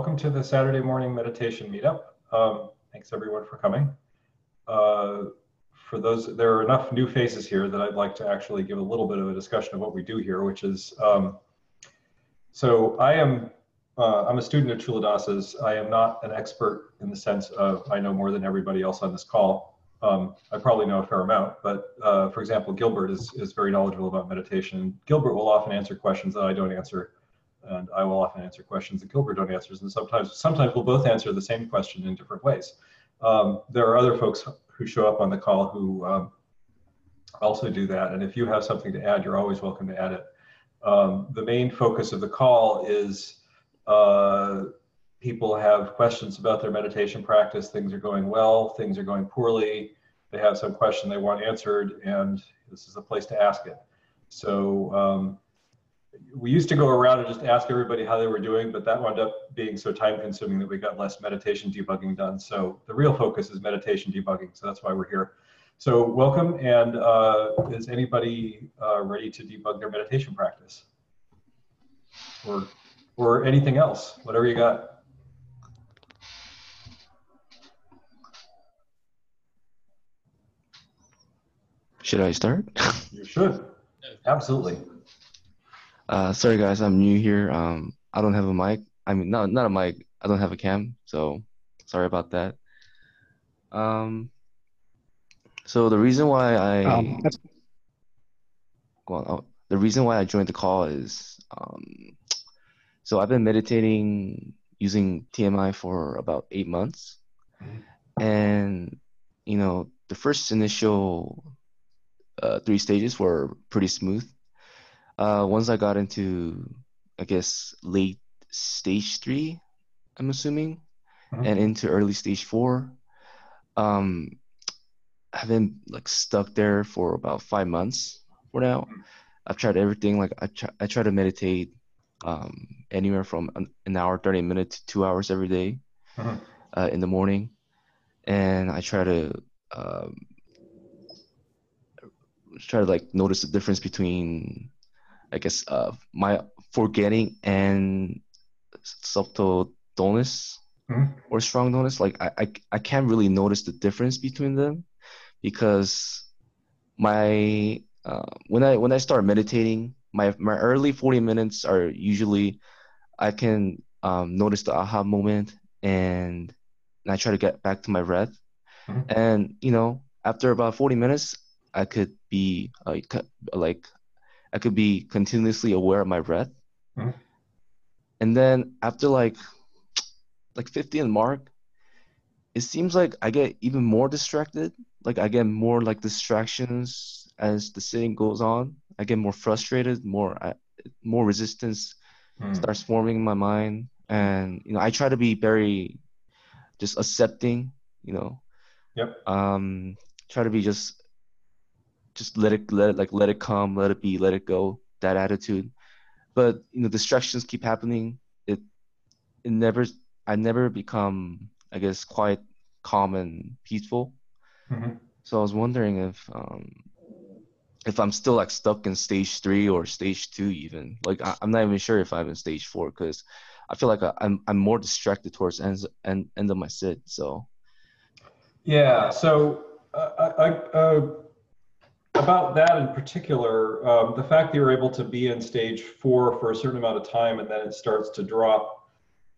welcome to the Saturday morning meditation meetup. Um, thanks everyone for coming. Uh, for those, there are enough new faces here that I'd like to actually give a little bit of a discussion of what we do here, which is, um, so I am, uh, I'm a student at Culadasa's. I am not an expert in the sense of I know more than everybody else on this call. Um, I probably know a fair amount, but uh, for example, Gilbert is, is very knowledgeable about meditation. Gilbert will often answer questions that I don't answer and I will often answer questions that Gilbert don't answer, and sometimes sometimes we'll both answer the same question in different ways. Um, there are other folks who show up on the call who um, also do that, and if you have something to add, you're always welcome to add it. Um, the main focus of the call is uh, people have questions about their meditation practice. Things are going well, things are going poorly. They have some question they want answered, and this is a place to ask it. So um, we used to go around and just ask everybody how they were doing, but that wound up being so time consuming that we got less meditation debugging done. So the real focus is meditation debugging. So that's why we're here. So welcome. And uh, is anybody uh, ready to debug their meditation practice? Or, or anything else, whatever you got. Should I start? You should. Absolutely. Uh, sorry guys, I'm new here. Um, I don't have a mic. I mean, not not a mic. I don't have a cam, so sorry about that. Um, so the reason why I um, well, oh, the reason why I joined the call is um, so I've been meditating using TMI for about eight months, and you know the first initial uh, three stages were pretty smooth uh, once I got into, I guess, late stage three, I'm assuming, mm-hmm. and into early stage four, um, I've been like stuck there for about five months for now. I've tried everything. Like I try, I try to meditate um, anywhere from an, hour, 30 minutes to two hours every day, mm-hmm. uh, in the morning. And I try to um, try to like notice the difference between I guess uh, my forgetting and subtle dullness mm-hmm. or strong dullness. Like I, I I can't really notice the difference between them because my uh, when I when I start meditating, my my early forty minutes are usually I can um, notice the aha moment and, and I try to get back to my breath. Mm-hmm. And you know, after about forty minutes, I could be uh, like I could be continuously aware of my breath. Mm-hmm. And then after like like 50th mark, it seems like I get even more distracted. Like I get more like distractions as the sitting goes on. I get more frustrated, more uh, more resistance mm. starts forming in my mind, and you know I try to be very just accepting. You know, yep. Um, try to be just just let it let it like let it come, let it be, let it go. That attitude. But you know, distractions keep happening. It it never I never become I guess quite calm and peaceful. Mm-hmm. So I was wondering if um if I'm still like stuck in stage three or stage two even. Like I, am not even sure if I'm in stage four because I feel like I, I'm I'm more distracted towards end end end of my sit. So yeah. So uh, I, I uh, about that in particular, um, the fact that you're able to be in stage four for a certain amount of time and then it starts to drop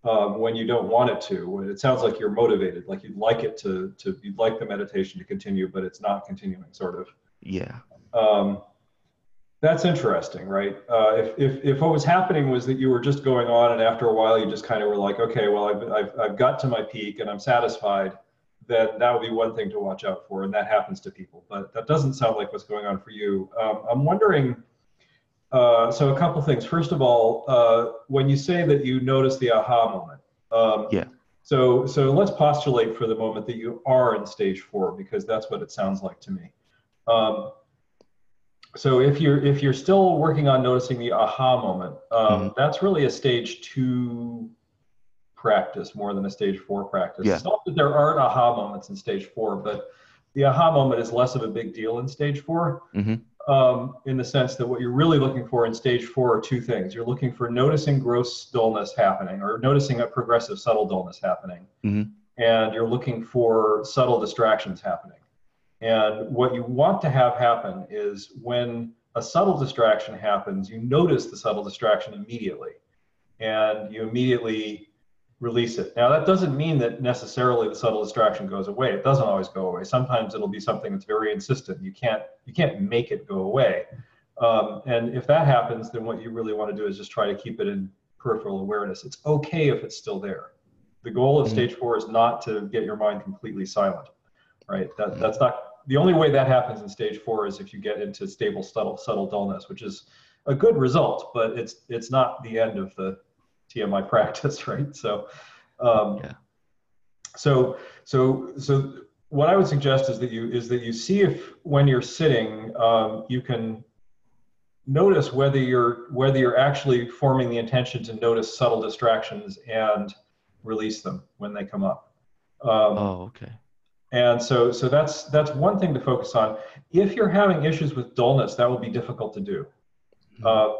um, when you don't want it to. It sounds like you're motivated, like you'd like it to, to you'd like the meditation to continue, but it's not continuing, sort of. Yeah. Um, that's interesting, right? Uh, if, if, if what was happening was that you were just going on and after a while you just kind of were like, okay, well, I've, I've, I've got to my peak and I'm satisfied then that would be one thing to watch out for, and that happens to people. But that doesn't sound like what's going on for you. Um, I'm wondering. Uh, so a couple things. First of all, uh, when you say that you notice the aha moment, um, yeah. So so let's postulate for the moment that you are in stage four because that's what it sounds like to me. Um, so if you're if you're still working on noticing the aha moment, um, mm-hmm. that's really a stage two practice more than a stage four practice. Yeah. It's not that there aren't aha moments in stage four, but the aha moment is less of a big deal in stage 4 mm-hmm. um, in the sense that what you're really looking for in stage four are two things. You're looking for noticing gross dullness happening or noticing a progressive subtle dullness happening. Mm-hmm. And you're looking for subtle distractions happening. And what you want to have happen is when a subtle distraction happens, you notice the subtle distraction immediately. And you immediately release it. Now, that doesn't mean that necessarily the subtle distraction goes away. It doesn't always go away. Sometimes it'll be something that's very insistent. You can't you can't make it go away. Um, and if that happens, then what you really want to do is just try to keep it in peripheral awareness. It's okay if it's still there. The goal of mm-hmm. stage four is not to get your mind completely silent, right? That, mm-hmm. that's not the only way that happens in stage four is if you get into stable subtle subtle dullness, which is a good result, but it's it's not the end of the TMI practice, right? So, um, yeah. So, so, so what I would suggest is that you is that you see if when you're sitting, um, you can notice whether you're whether you're actually forming the intention to notice subtle distractions and release them when they come up. Um, oh, okay. And so, so that's that's one thing to focus on. If you're having issues with dullness, that will be difficult to do. Uh,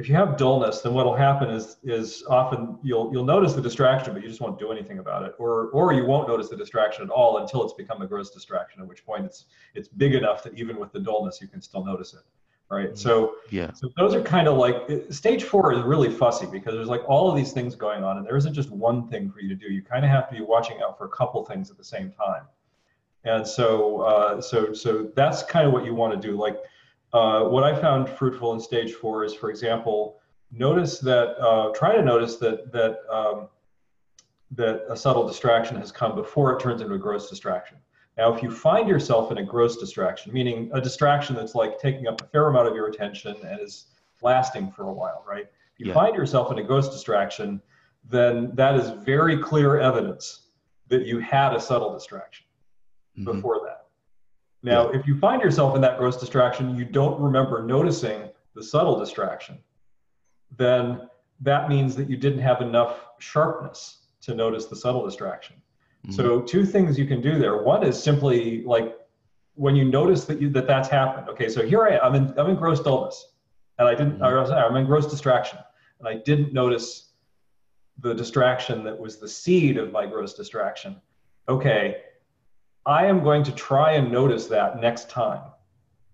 if you have dullness, then what'll happen is is often you'll you'll notice the distraction, but you just won't do anything about it, or or you won't notice the distraction at all until it's become a gross distraction, at which point it's it's big enough that even with the dullness you can still notice it, right? So yeah, so those are kind of like stage four is really fussy because there's like all of these things going on, and there isn't just one thing for you to do. You kind of have to be watching out for a couple things at the same time, and so uh, so so that's kind of what you want to do, like uh, what I found fruitful in stage four is, for example, notice that, uh, try to notice that, that, um, that a subtle distraction has come before it turns into a gross distraction. Now, if you find yourself in a gross distraction, meaning a distraction that's like taking up a fair amount of your attention and is lasting for a while, right? If you yeah. find yourself in a gross distraction, then that is very clear evidence that you had a subtle distraction mm-hmm. before that. Now, if you find yourself in that gross distraction, you don't remember noticing the subtle distraction, then that means that you didn't have enough sharpness to notice the subtle distraction. Mm-hmm. So, two things you can do there. One is simply like when you notice that you that that's happened. Okay, so here I am. I'm in I'm in gross dullness, and I didn't. Mm-hmm. I'm in gross distraction, and I didn't notice the distraction that was the seed of my gross distraction. Okay, I am going to try and notice that next time.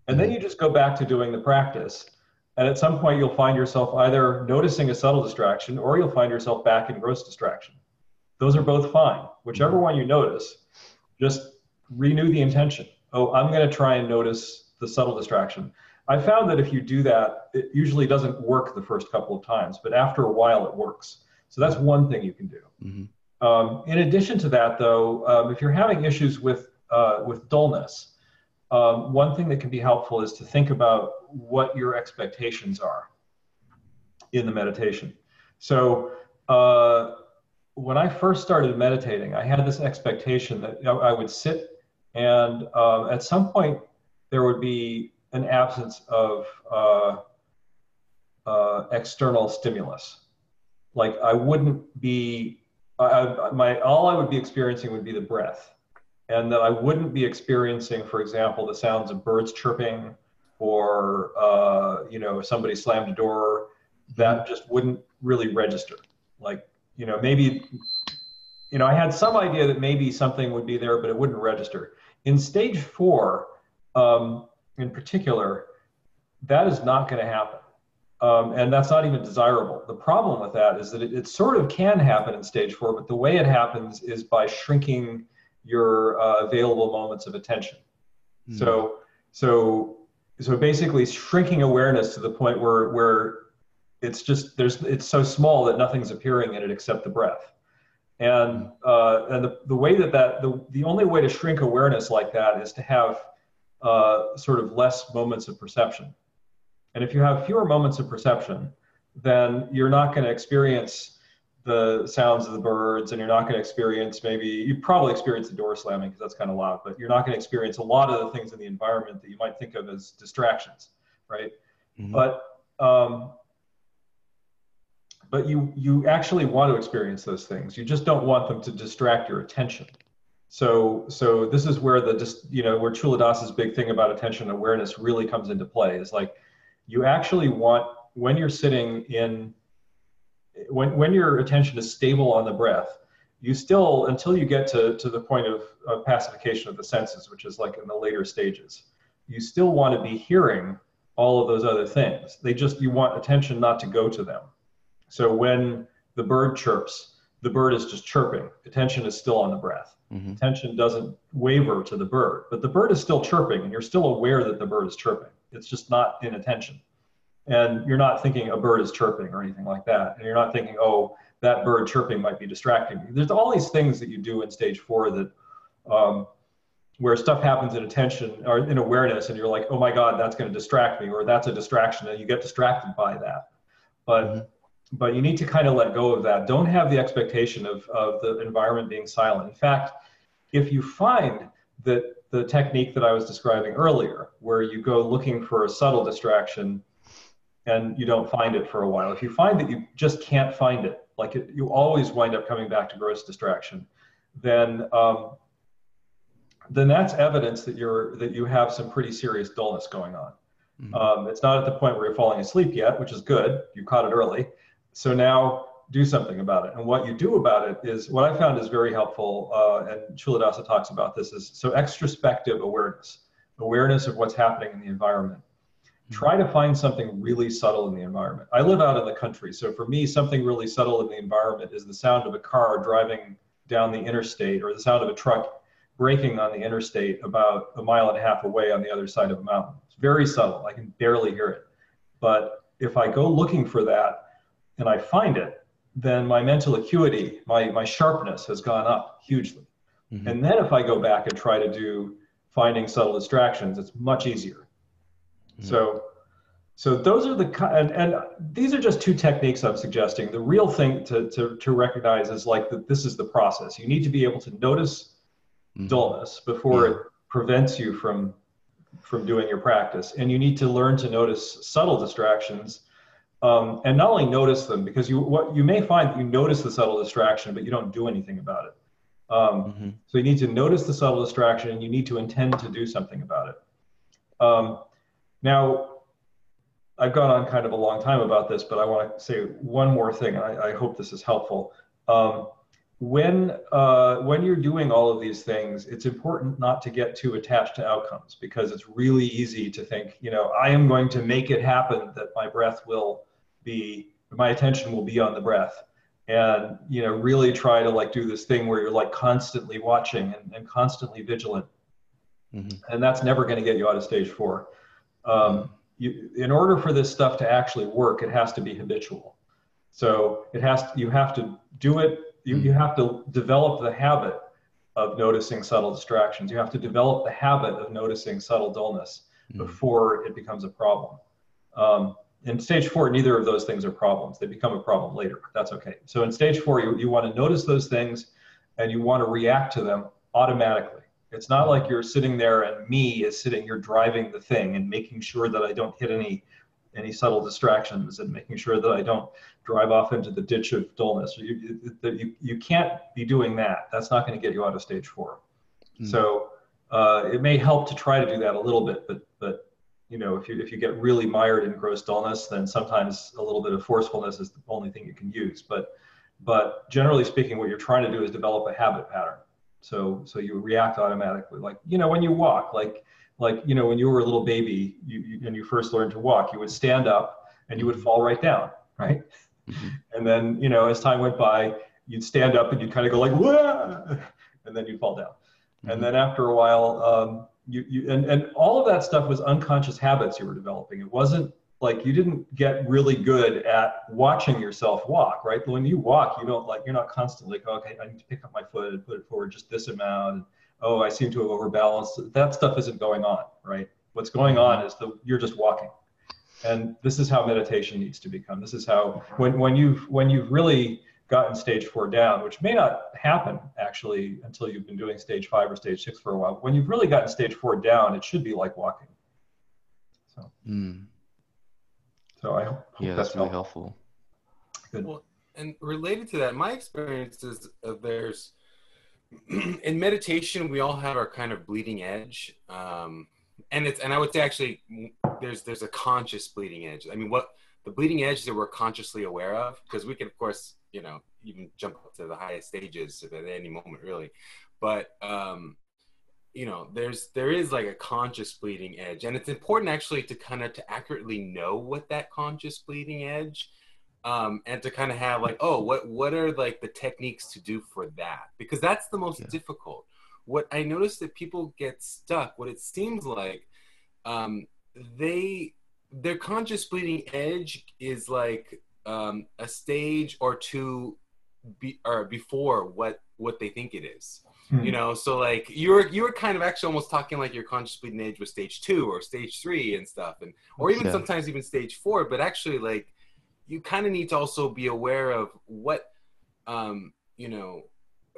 And then mm-hmm. you just go back to doing the practice. And at some point, you'll find yourself either noticing a subtle distraction or you'll find yourself back in gross distraction. Those are both fine. Whichever mm-hmm. one you notice, just renew the intention. Oh, I'm going to try and notice the subtle distraction. I found that if you do that, it usually doesn't work the first couple of times, but after a while, it works. So that's one thing you can do. Mm-hmm. Um, in addition to that, though, um, if you're having issues with uh, with dullness, um, one thing that can be helpful is to think about what your expectations are in the meditation. So uh, when I first started meditating, I had this expectation that I would sit and um, at some point there would be an absence of uh, uh external stimulus. Like I wouldn't be I, my all I would be experiencing would be the breath, and that I wouldn't be experiencing, for example, the sounds of birds chirping, or uh, you know somebody slammed a door. That just wouldn't really register. Like you know maybe you know I had some idea that maybe something would be there, but it wouldn't register. In stage four, um, in particular, that is not going to happen. Um, and that's not even desirable. The problem with that is that it, it, sort of can happen in stage four, but the way it happens is by shrinking your uh, available moments of attention. Mm. So, so, so basically shrinking awareness to the point where where it's just there's it's so small that nothing's appearing in it except the breath. And hmm. uh, and the, the way that that the, the only way to shrink awareness like that is to have uh, sort of less moments of perception. And if you have fewer moments of perception, then you're not going to experience the sounds of the birds and you're not going to experience maybe you probably experience the door slamming because that's kind of loud but you're not going to experience a lot of the things in the environment that you might think of as distractions right mm-hmm. but um, but you you actually want to experience those things you just don't want them to distract your attention So, so this is where the just you know where Culadasa's big thing about attention awareness really comes into play. Is like you actually want when you're sitting in when when your attention is stable on the breath, you still until you get to to the point of, of pacification of the senses, which is like in the later stages, you still want to be hearing all of those other things. They just you want attention not to go to them. So when the bird chirps, the bird is just chirping. Attention is still on the breath. Mm-hmm. Attention doesn't waver to the bird, but the bird is still chirping, and you're still aware that the bird is chirping. It's just not in attention. And you're not thinking a bird is chirping or anything like that. And you're not thinking, oh, that bird chirping might be distracting you. There's all these things that you do in stage four that um, where stuff happens in attention or in awareness and you're like oh my god that's going to distract me or that's a distraction and you get distracted by that but mm-hmm. but you need to kind of let go of that don't have the expectation of, of the environment being silent in fact if you find that the technique that i was describing earlier where you go looking for a subtle distraction and you don't find it for a while if you find that you just can't find it like it, you always wind up coming back to gross distraction then um, then that's evidence that you're that you have some pretty serious dullness going on. Mm-hmm. Um, it's not at the point where you're falling asleep yet, which is good. You caught it early. So now do something about it. And what you do about it is what I found is very helpful. Uh, and Culadasa talks about this is so extrospective awareness, awareness of what's happening in the environment. Mm-hmm. Try to find something really subtle in the environment. I live out in the country. So for me, something really subtle in the environment is the sound of a car driving down the interstate or the sound of a truck braking on the interstate about a mile and a half away on the other side of a mountain. It's very subtle. I can barely hear it. But if I go looking for that and I find it, then my mental acuity, my, my sharpness has gone up hugely. Mm-hmm. And then if I go back and try to do finding subtle distractions, it's much easier. Mm-hmm. So so those are the and, and these are just two techniques I'm suggesting. The real thing to, to, to recognize is like that this is the process. You need to be able to notice mm-hmm. dullness before yeah. it prevents you from from doing your practice and you need to learn to notice subtle distractions um, and not only notice them because you what you may find that you notice the subtle distraction but you don't do anything about it. Um, mm-hmm. so you need to notice the subtle distraction and you need to intend to do something about it. Um, now i've gone on kind of a long time about this but i want to say one more thing I, I hope this is helpful. Um, when uh, when you're doing all of these things, it's important not to get too attached to outcomes because it's really easy to think, you know, I am going to make it happen that my breath will be, my attention will be on the breath, and you know, really try to like do this thing where you're like constantly watching and, and constantly vigilant, mm-hmm. and that's never going to get you out of stage four. Um, you, in order for this stuff to actually work, it has to be habitual. So it has to, you have to do it you, you have to develop the habit of noticing subtle distractions. You have to develop the habit of noticing subtle dullness mm. before it becomes a problem. Um, in stage four, neither of those things are problems. They become a problem later, but that's okay. So in stage four, you, you want to notice those things and you want to react to them automatically. It's not like you're sitting there and me is sitting here driving the thing and making sure that I don't hit any any subtle distractions and making sure that I don't drive off into the ditch of dullness. You, you, you can't be doing that. That's not going to get you out of stage four. Mm. So uh, it may help to try to do that a little bit, but but you know if you if you get really mired in gross dullness, then sometimes a little bit of forcefulness is the only thing you can use. But but generally speaking, what you're trying to do is develop a habit pattern. So so you react automatically, like you know when you walk, like like you know when you were a little baby you, you, and you first learned to walk you would stand up and you would fall right down right mm-hmm. and then you know as time went by you'd stand up and you'd kind of go like Wah! and then you'd fall down mm-hmm. and then after a while um, you, you and, and all of that stuff was unconscious habits you were developing it wasn't like you didn't get really good at watching yourself walk right when you walk you don't like you're not constantly like oh, okay i need to pick up my foot and put it forward just this amount And, oh, I seem to have overbalanced. That stuff isn't going on, right? What's going on is that you're just walking. And this is how meditation needs to become. This is how when, when you've when you've really gotten stage four down, which may not happen actually until you've been doing stage five or stage six for a while. When you've really gotten stage four down, it should be like walking. So, mm. so I hope, yeah, that's, that's really helpful. helpful. Good. Well, and related to that, my experience is uh, there's in meditation, we all have our kind of bleeding edge. Um, and it's and I would say actually there's there's a conscious bleeding edge. I mean, what the bleeding edge that we're consciously aware of, because we can of course you know even jump up to the highest stages at any moment really, but um, you know there's there is like a conscious bleeding edge, and it's important actually to kind of to accurately know what that conscious bleeding edge. Um, and to kind of have like, oh, what what are like the techniques to do for that? Because that's the most yeah. difficult what I notice that people get stuck, what it seems like, um, they their conscious bleeding edge is like um, a stage or two be, or before what what they think it is. Hmm. You know, so like you're you're kind of actually almost talking like your conscious bleeding edge was stage two or stage three and stuff, and or even sometimes even stage four. But actually, like you kind of need to also be aware of what um, you know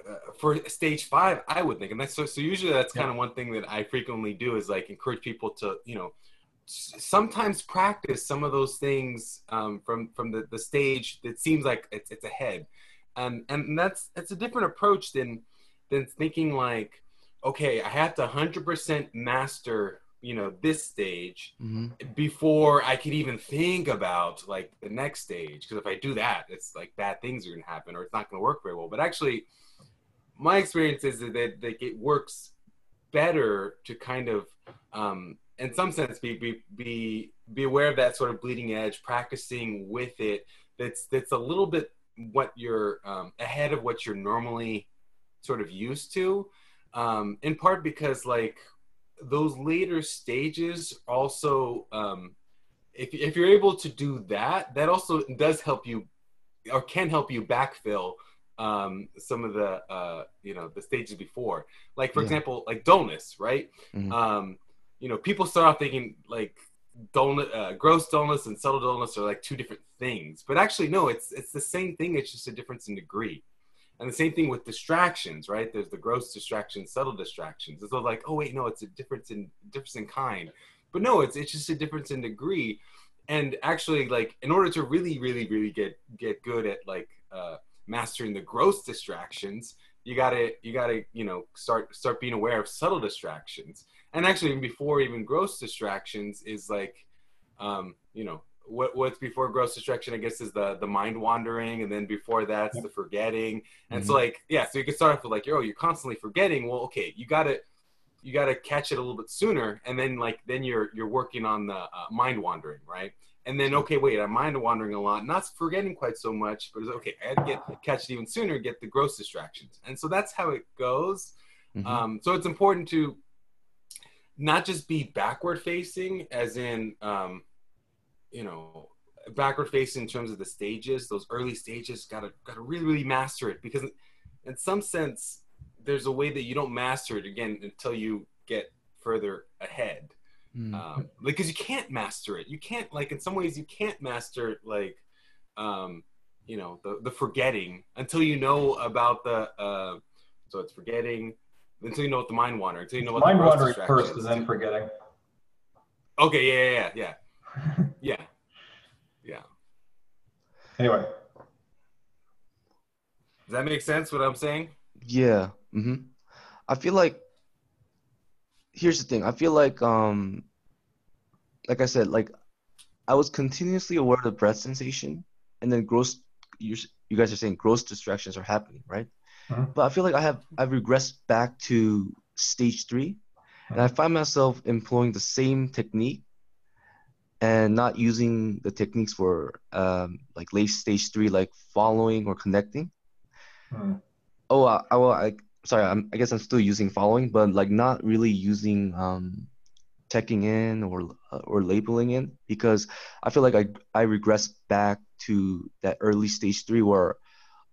uh, for stage five, I would think, and that's so. So usually, that's yeah. kind of one thing that I frequently do is like encourage people to, you know, sometimes practice some of those things um, from from the, the stage that seems like it's, it's ahead, and and that's that's a different approach than than thinking like, okay, I have to hundred percent master you know this stage mm-hmm. before i could even think about like the next stage. Because if i do that it's like bad things are going to happen or it's not going to work very well. But actually my experience is that, that it works better to kind of um, in some sense be, be be be aware of that sort of bleeding edge practicing with it that's that's a little bit what you're um, ahead of what you're normally sort of used to um, in part because like those later stages also um, if, if you're able to do that that also does help you or can help you backfill um, some of the uh, you know the stages before. Like for yeah. example, like dullness, right? Mm-hmm. Um, you know, people start off thinking like dullness, uh, gross dullness and subtle dullness are like two different things, but actually no, it's it's the same thing. It's just a difference in degree. And the same thing with distractions, right? There's the gross distractions, subtle distractions. It's all like, oh wait, no, it's a difference in difference in kind. But no, it's it's just a difference in degree. And actually, like, in order to really, really, really get get good at like uh, mastering the gross distractions you gotta you gotta you know start start being aware of subtle distractions and actually before even gross distractions is like um you know what what's before gross distraction i guess is the the mind wandering and then before that's the forgetting and mm-hmm. so like yeah so you can start off with like oh you're constantly forgetting well okay you gotta you gotta catch it a little bit sooner and then like then you're you're working on the uh, mind wandering right and then okay, wait, I'm mind wandering a lot, not forgetting quite so much, but it's okay. I had to get catch it even sooner, get the gross distractions, and so that's how it goes. Mm-hmm. Um, so it's important to not just be backward facing, as in, um, you know, backward facing in terms of the stages. Those early stages, gotta gotta really really master it because, in some sense, there's a way that you don't master it again until you get further ahead. Mm. Um, because you can't master it. You can't like in some ways you can't master like um, you know the the forgetting until you know about the uh, so it's forgetting until you know what the mind wandering until you know what mind wandering first and then forgetting. Okay, yeah, yeah, yeah, yeah, yeah. Anyway, does that make sense? What I'm saying? Yeah. Mm-hmm. I feel like here's the thing. I feel like um like I said, like I was continuously aware of the breath sensation, and then gross. You, you guys are saying gross distractions are happening, right? Uh-huh. But I feel like I have I've regressed back to stage 3 uh-huh. and I find myself employing the same technique and not using the techniques for um, like late stage three, like following or connecting. Uh-huh. Oh, I, I, well, I sorry, I'm, I guess I'm still using following, but like not really using um, checking in or uh, or labeling in because I feel like I I regress back to that early stage three where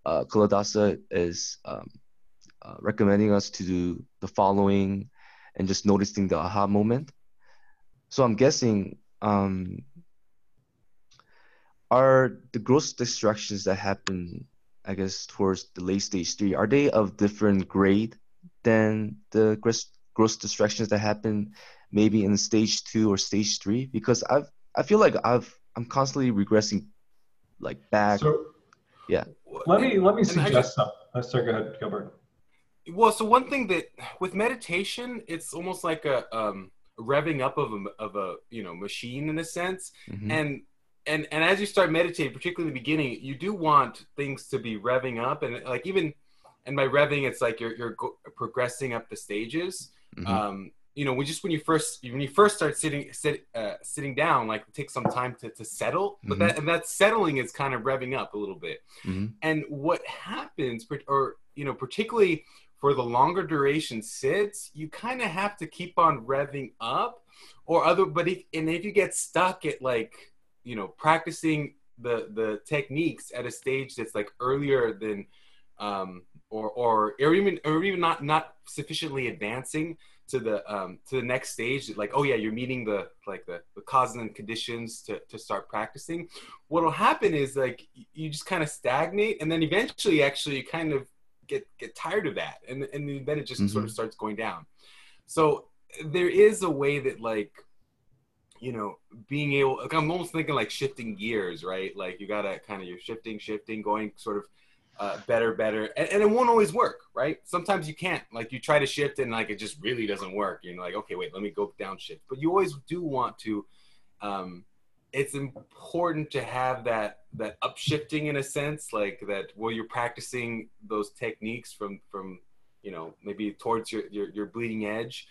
uh, Culadasa is um, uh, recommending us to do the following and just noticing the aha moment. So I'm guessing um, are the gross distractions that happen, I guess, towards the late stage three, are they of different grade than the gross, gross distractions that happen maybe in stage two or stage three because I've I feel like I've I'm constantly regressing like back. So yeah. Let me let me suggest something. Oh, sorry, go ahead, Gilbert. well, so one thing that with meditation, it's almost like a um, revving up of a of a you know machine in a sense, mm-hmm. and and and as you start meditating, particularly in the beginning, you do want things to be revving up, and like even and by revving, it's like you're you're go- progressing up the stages. Mm-hmm. Um, you know, we just when you first when you first start sitting sit, uh, sitting down, like take some time to, to settle, but mm-hmm. that and that settling is kind of revving up a little bit. Mm-hmm. And what happens, or you know, particularly for the longer duration sits, you kind of have to keep on revving up, or other. But if and if you get stuck at like you know practicing the the techniques at a stage that's like earlier than um or or or even or even not not sufficiently advancing to the um, to the next stage like oh yeah you're meeting the like the, the causes and conditions to, to start practicing. What'll happen is like you just kind of stagnate and then eventually actually you kind of get get tired of that and, and then it just mm-hmm. sort of starts going down. So there is a way that like you know being able like i'm almost thinking like shifting gears right? Like you gotta kind of you're shifting shifting going sort of uh, better, better, and, and, it won't always work, right? Sometimes you can't. Like you try to shift and like it just really doesn't work. You're like, okay, wait, let me go down shift. But you always do want to. Um, it's important to have that that upshifting in a sense, like that where you're practicing those techniques from from you know maybe towards your your, your bleeding edge.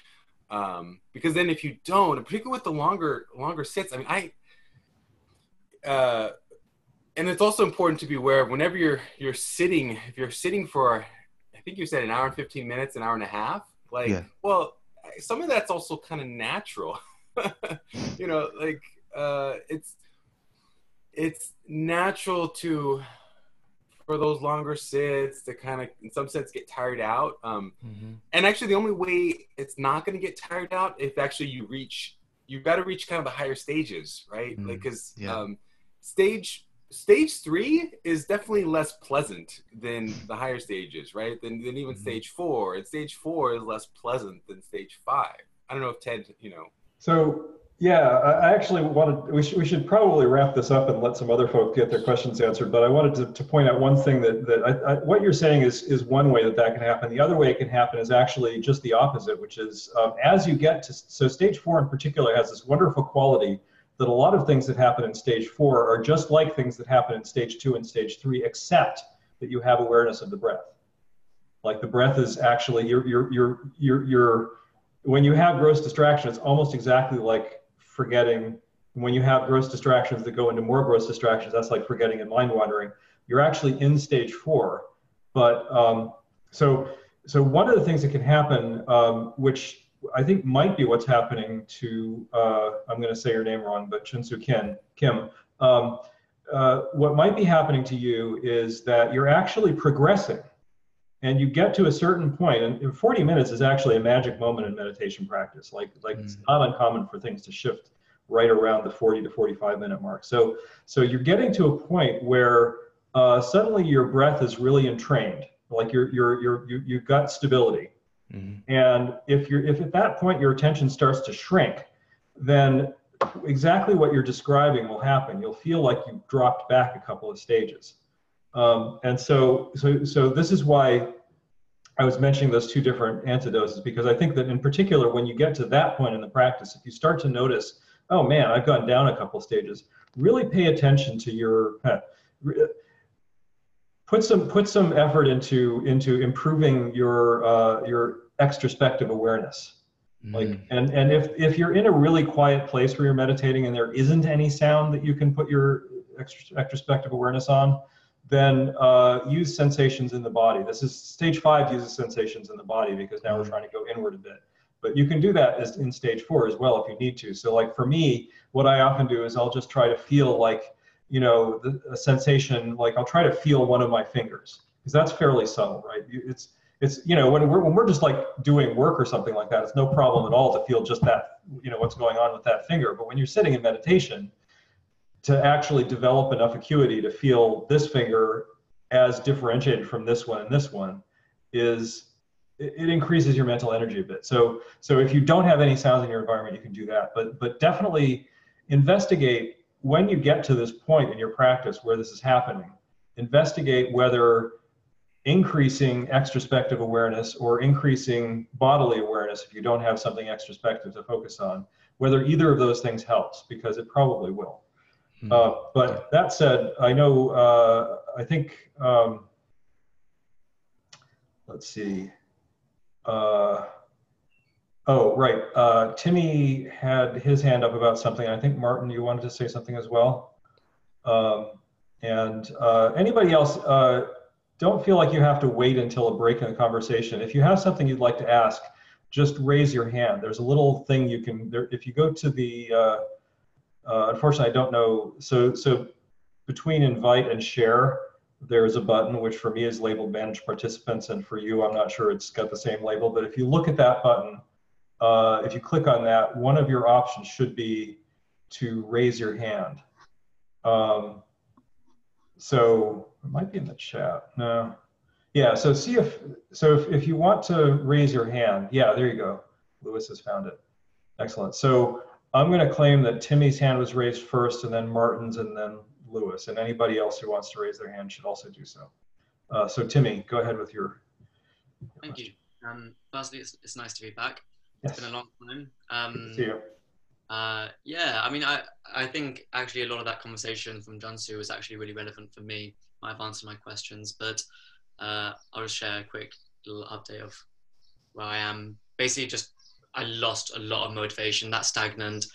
Um, because then if you don't, particularly with the longer longer sits, I mean, I. Uh, and it's also important to be aware of whenever you're you're sitting if you're sitting for i think you said an hour and 15 minutes an hour and a half like yeah. well some of that's also kind of natural you know like uh it's it's natural to for those longer sits to kind of in some sense get tired out um mm-hmm. and actually the only way it's not going to get tired out if actually you reach you've got to reach kind of the higher stages right mm-hmm. like because yeah. um stage stage three is definitely less pleasant than the higher stages, right? Than, than even mm-hmm. stage four. And stage four is less pleasant than stage five. I don't know if Ted, you know. So yeah, I actually wanted we should we should probably wrap this up and let some other folks get their questions answered. But I wanted to, to point out one thing that that I, I, what you're saying is is one way that that can happen. The other way it can happen is actually just the opposite, which is um, as you get to so stage four in particular has this wonderful quality that a lot of things that happen in stage four are just like things that happen in stage two and stage three, except that you have awareness of the breath. Like the breath is actually you're you're you're you're, you're when you have gross distraction, it's almost exactly like forgetting. When you have gross distractions that go into more gross distractions, that's like forgetting and mind wandering. You're actually in stage four, but um, so so one of the things that can happen, um, which I think might be what's happening to, uh, I'm going to say your name wrong, but Chunsu Kim. Kim. Um, uh, what might be happening to you is that you're actually progressing and you get to a certain point and 40 minutes is actually a magic moment in meditation practice like like mm. it's not uncommon for things to shift right around the 40 to 45 minute mark so so you're getting to a point where uh, suddenly your breath is really entrained like you're you're you're you, you've got stability Mm-hmm. And if you're if at that point your attention starts to shrink, then exactly what you're describing will happen. You'll feel like you've dropped back a couple of stages. Um, and so so so this is why I was mentioning those two different antidotes because I think that in particular when you get to that point in the practice, if you start to notice, oh man, I've gone down a couple of stages, really pay attention to your put some put some effort into into improving your uh, your extrospective awareness mm. like and and if if you're in a really quiet place where you're meditating and there isn't any sound that you can put your extrospective awareness on then uh, use sensations in the body this is stage five uses sensations in the body because now we're mm. trying to go inward a bit but you can do that as in stage four as well if you need to so like for me what i often do is i'll just try to feel like you know, the, a sensation like I'll try to feel one of my fingers because that's fairly subtle, right? It's it's you know when we're when we're just like doing work or something like that, it's no problem at all to feel just that you know what's going on with that finger. But when you're sitting in meditation, to actually develop enough acuity to feel this finger as differentiated from this one and this one is it increases your mental energy a bit. So so if you don't have any sounds in your environment, you can do that. But but definitely investigate when you get to this point in your practice where this is happening, investigate whether increasing extrospective awareness or increasing bodily awareness if you don't have something extrospective to focus on, whether either of those things helps, because it probably will. Mm-hmm. Uh, but that said, I know, uh, I think, um, let's see. Uh, oh, right. Uh, Timmy had his hand up about something. I think, Martin, you wanted to say something as well. Um, and uh, anybody else, uh, don't feel like you have to wait until a break in the conversation. If you have something you'd like to ask, just raise your hand. There's a little thing you can, there, if you go to the, uh, uh, unfortunately, I don't know. So, so between invite and share, there's a button which for me is labeled manage participants. And for you, I'm not sure it's got the same label, but if you look at that button, uh, if you click on that, one of your options should be to raise your hand. Um, so it might be in the chat. No. Yeah, so see if, so if, if you want to raise your hand, yeah, there you go. Lewis has found it. Excellent. So I'm going to claim that Timmy's hand was raised first and then Martin's and then Lewis. And anybody else who wants to raise their hand should also do so. Uh, so Timmy, go ahead with your. Thank question. you. Um, firstly, it's, it's nice to be back. It's yes. been a long time. Um, see you. Uh, yeah, I mean, I, I think actually a lot of that conversation from Junsu was actually really relevant for me. I've answered my questions, but uh, I'll just share a quick little update of where I am. Basically, just I lost a lot of motivation, that stagnant.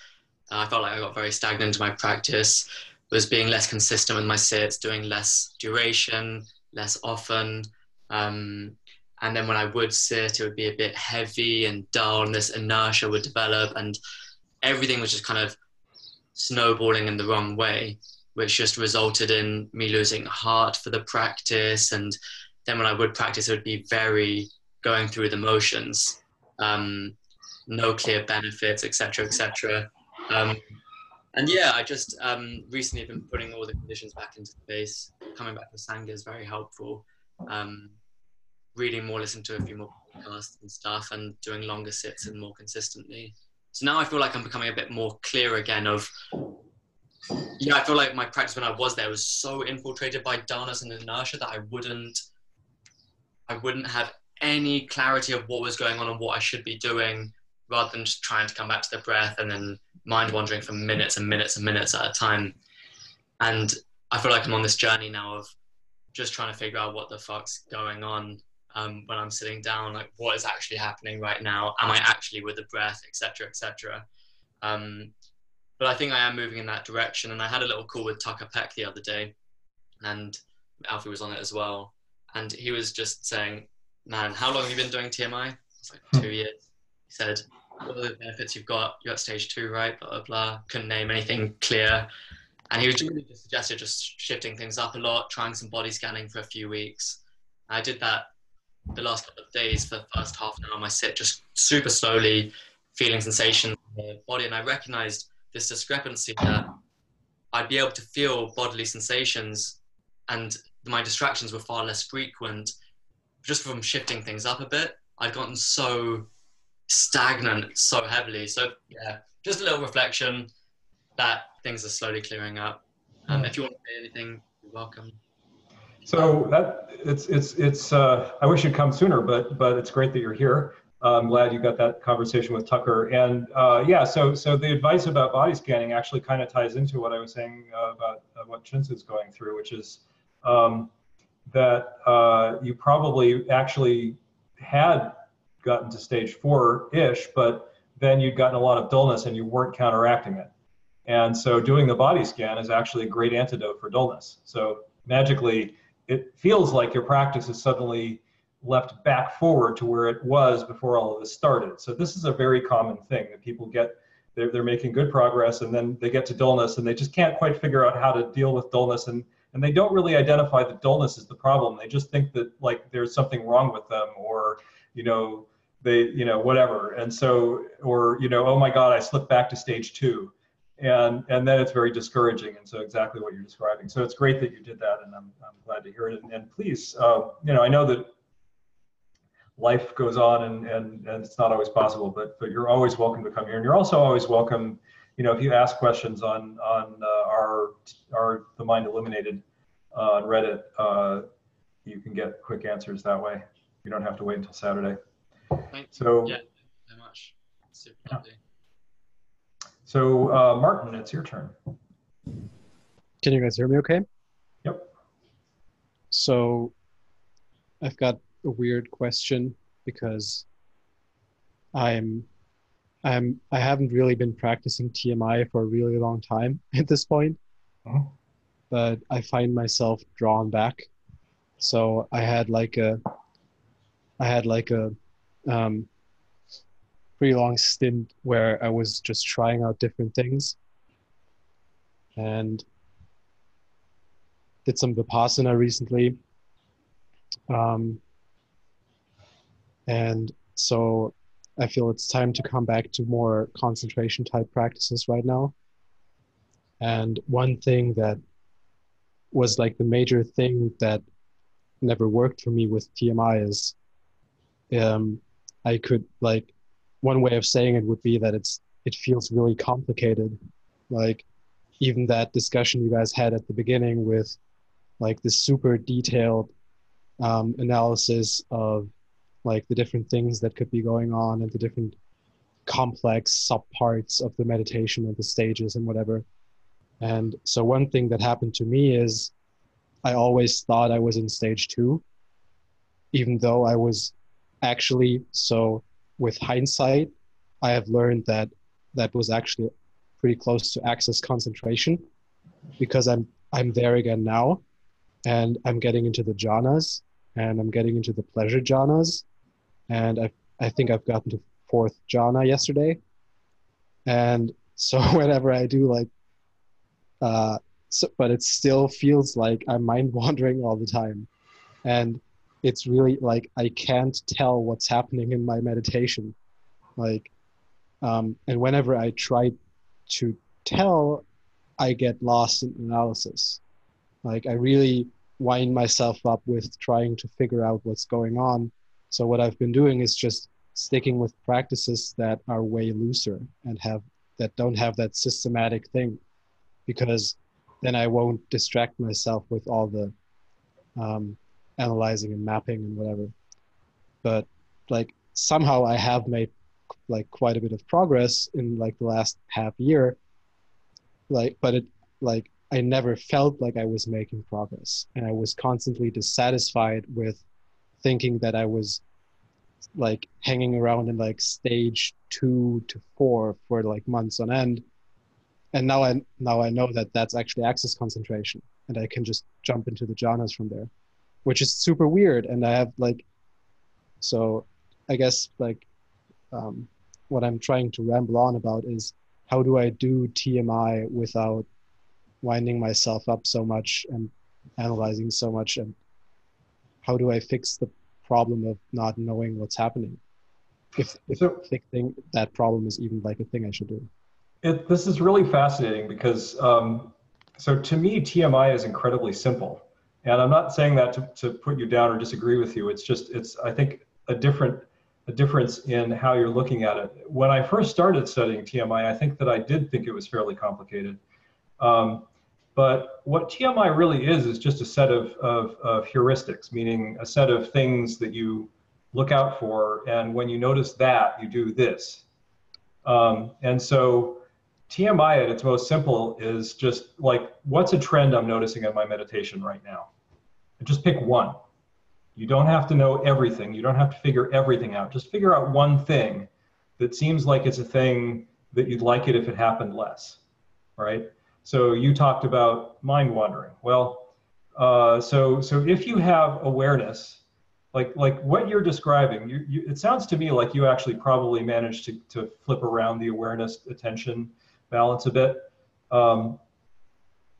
Uh, I felt like I got very stagnant in my practice, was being less consistent with my sits, doing less duration, less often. Um, and then when I would sit, it would be a bit heavy and dull, and this inertia would develop. And everything was just kind of snowballing in the wrong way, which just resulted in me losing heart for the practice. And then when I would practice, it would be very going through the motions, um, no clear benefits, etc., etc. Um, and yeah, I just um, recently been putting all the conditions back into place. Coming back to Sangha is very helpful. Um, reading more, listening to a few more podcasts and stuff, and doing longer sits and more consistently. So now I feel like I'm becoming a bit more clear again of yeah, I feel like my practice when I was there was so infiltrated by dulness and inertia that I wouldn't I wouldn't have any clarity of what was going on and what I should be doing rather than just trying to come back to the breath and then mind wandering for minutes and minutes and minutes at a time. And I feel like I'm on this journey now of just trying to figure out what the fuck's going on um, when I'm sitting down, like what is actually happening right now? Am I actually with the breath, etc., etc. Um, but I think I am moving in that direction. And I had a little call with Tucker Peck the other day, and Alfie was on it as well. And he was just saying, "Man, how long have you been doing TMI?" It's like hmm. two years. He said, "What are the benefits you've got? You're at stage two, right?" Blah blah blah. Couldn't name anything clear. And he was really just suggested just shifting things up a lot, trying some body scanning for a few weeks. I did that the last couple of days for the first half an hour my sit, just super slowly feeling sensations in the body. And I recognized this discrepancy that I'd be able to feel bodily sensations and my distractions were far less frequent just from shifting things up a bit. I'd gotten so stagnant so heavily. So, yeah, just a little reflection that things are slowly clearing up. Um, if you want to say anything, you're welcome. So that it's it's it's. Uh, I wish you'd come sooner, but but it's great that you're here. I'm glad you got that conversation with Tucker. And uh, yeah, so so the advice about body scanning actually kind of ties into what I was saying uh, about uh, what Chinsu's going through, which is um, that uh, you probably actually had gotten to stage four-ish, but then you'd gotten a lot of dullness and you weren't counteracting it. And so doing the body scan is actually a great antidote for dullness. So magically, it feels like your practice is suddenly left back forward to where it was before all of this started. So this is a very common thing that people get. They're, they're making good progress and then they get to dullness and they just can't quite figure out how to deal with dullness and and they don't really identify that dullness is the problem. They just think that like there's something wrong with them or you know they you know whatever and so or you know oh my god I slipped back to stage two and and then it's very discouraging and so exactly what you're describing so it's great that you did that and i'm, I'm glad to hear it and, and please uh, you know i know that life goes on and, and and it's not always possible but but you're always welcome to come here and you're also always welcome you know if you ask questions on on uh, our our the mind illuminated uh, on reddit uh, you can get quick answers that way. You don't have to wait until Saturday. Thank So, Yeah, very much. Super Yeah. so uh, Martin, it's your turn. Can you guys hear me okay? Yep. So I've got a weird question because I'm I'm I haven't really been practicing TMI for a really long time at this point. Mhm. But I find myself drawn back. So I had like a I had like a um pretty long stint where I was just trying out different things. And did some Vipassana recently. Um, and so I feel it's time to come back to more concentration type practices right now. And one thing that was like the major thing that never worked for me with TMI is um, I could like one way of saying it would be that it's it feels really complicated. Like even that discussion you guys had at the beginning with like this super detailed um, analysis of like the different things that could be going on and the different complex subparts of the meditation and the stages and whatever. And so one thing that happened to me is I always thought I was in stage two, even though I was actually so with hindsight, I have learned that that was actually pretty close to access concentration because I'm I'm there again now and I'm getting into the jhanas and I'm getting into the pleasure jhanas and I I think I've gotten to fourth jhana yesterday. And so whenever I do like uh so, but it still feels like I'm mind wandering all the time. And it's really like I can't tell what's happening in my meditation. Like um and whenever I try to tell I get lost in analysis. Like I really wind myself up with trying to figure out what's going on. So what I've been doing is just sticking with practices that are way looser and have that don't have that systematic thing, because then I won't distract myself with all the um, analyzing and mapping and whatever. But like somehow I have made like quite a bit of progress in like the last half year. Like, but it like I never felt like I was making progress. And I was constantly dissatisfied with thinking that I was like hanging around in like stage two to four for like months on end. And now I now I know that that's actually access concentration, and I can just jump into the jhanas from there, which is super weird. And I have like, so I guess like, um, what I'm trying to ramble on about is how do I do TMI without winding myself up so much and analyzing so much and how do i fix the problem of not knowing what's happening if, if So- fixing that problem is even like a thing i should do It, this is really fascinating because, um, so to me, TMI is incredibly simple. And I'm not saying that to, to put you down or disagree with you. It's just, it's, I think, a different, a difference in how you're looking at it. When I first started studying TMI, I think that I did think it was fairly complicated. Um, but what TMI really is, is just a set of, of, of heuristics, meaning a set of things that you look out for. And when you notice that, you do this. Um, and so TMI at its most simple is just like, what's a trend I'm noticing in my meditation right now? And just pick one. You don't have to know everything. You don't have to figure everything out. Just figure out one thing that seems like it's a thing that you'd like it if it happened less, right? So you talked about mind wandering. Well, uh, so so if you have awareness, like like what you're describing, you, you, it sounds to me like you actually probably managed to to flip around the awareness attention balance a bit. Um,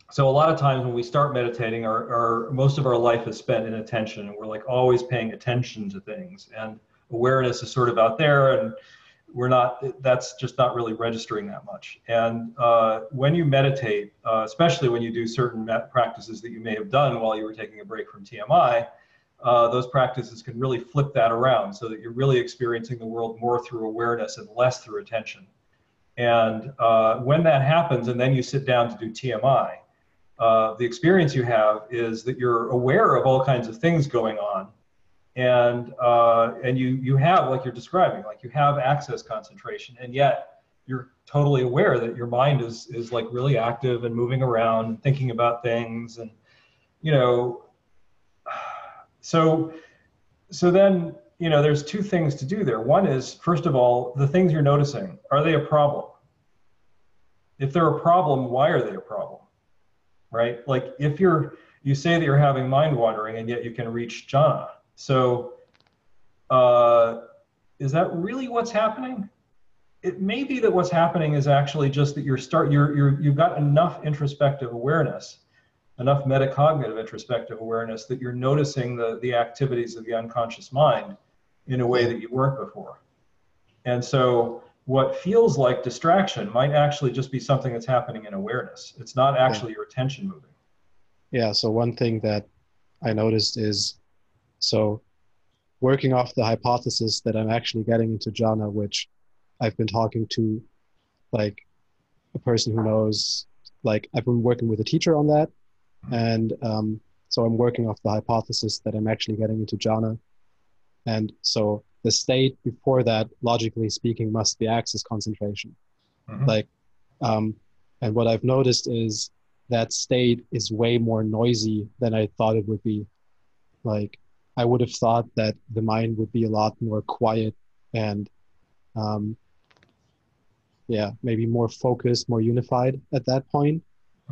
so a lot of times when we start meditating, our, our most of our life is spent in attention, and we're like always paying attention to things, and awareness is sort of out there, and we're not. That's just not really registering that much. And uh, when you meditate, uh, especially when you do certain practices that you may have done while you were taking a break from TMI, uh, those practices can really flip that around, so that you're really experiencing the world more through awareness and less through attention. And uh, when that happens, and then you sit down to do TMI, uh, the experience you have is that you're aware of all kinds of things going on, and uh, and you you have like you're describing, like you have access concentration, and yet you're totally aware that your mind is is like really active and moving around, thinking about things, and you know, so so then you know there's two things to do there. One is first of all, the things you're noticing are they a problem? If they're a problem, why are they a problem? right? Like if you're, you say that you're having mind wandering and yet you can reach jhana. So uh, is that really what's happening? It may be that what's happening is actually just that you're start you're you're you've got enough introspective awareness, enough metacognitive introspective awareness that you're noticing the the activities of the unconscious mind in a way that you weren't before. And so what feels like distraction might actually just be something that's happening in awareness. It's not actually yeah. your attention moving. Yeah. So one thing that I noticed is so working off the hypothesis that I'm actually getting into jhana, which I've been talking to like a person who knows, like I've been working with a teacher on that. And um, so I'm working off the hypothesis that I'm actually getting into jhana. And so the state before that, logically speaking, must be access concentration. Mm-hmm. Like, um, and what I've noticed is that state is way more noisy than I thought it would be. Like, I would have thought that the mind would be a lot more quiet and, um, yeah, maybe more focused, more unified at that point.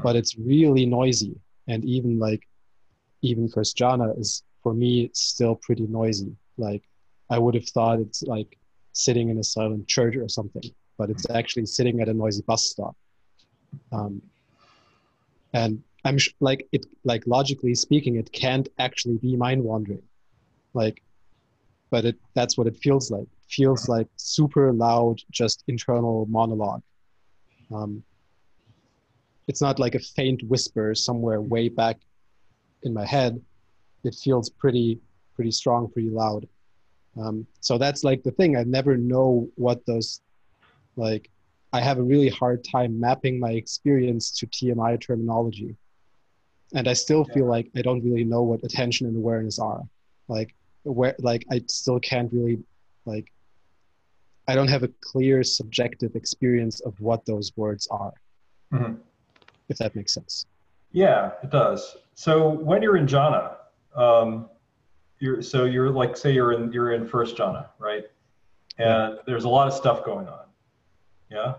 But it's really noisy, and even like, even for jhana is for me, it's still pretty noisy. Like, I would have thought it's like sitting in a silent church or something, but it's actually sitting at a noisy bus stop. Um, and I'm sh- like it, like logically speaking, it can't actually be mind wandering, like, but it that's what it feels like. It feels like super loud, just internal monologue. Um, it's not like a faint whisper somewhere way back in my head. It feels pretty, pretty strong, pretty loud. Um, so that's like the thing. I never know what those, like, I have a really hard time mapping my experience to TMI terminology. And I still feel like I don't really know what attention and awareness are. Like, where, like I still can't really, like, I don't have a clear subjective experience of what those words are. Mm-hmm. If that makes sense. Yeah, it does. So when you're in jhana, um, you're so you're like say you're in you're in first jhana, right? And there's a lot of stuff going on. Yeah.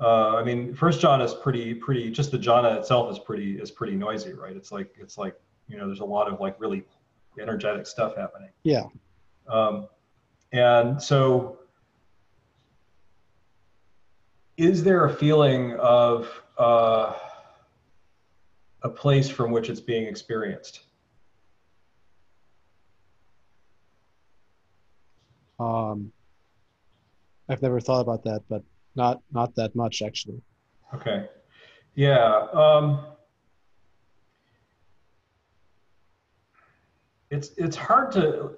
Uh, I mean, first jhana is pretty pretty. Just the jhana itself is pretty is pretty noisy, right? It's like it's like you know there's a lot of like really energetic stuff happening. Yeah. Um, and so, is there a feeling of uh, a place from which it's being experienced? Um, I've never thought about that, but not not that much actually. Okay, yeah. Um, it's it's hard to.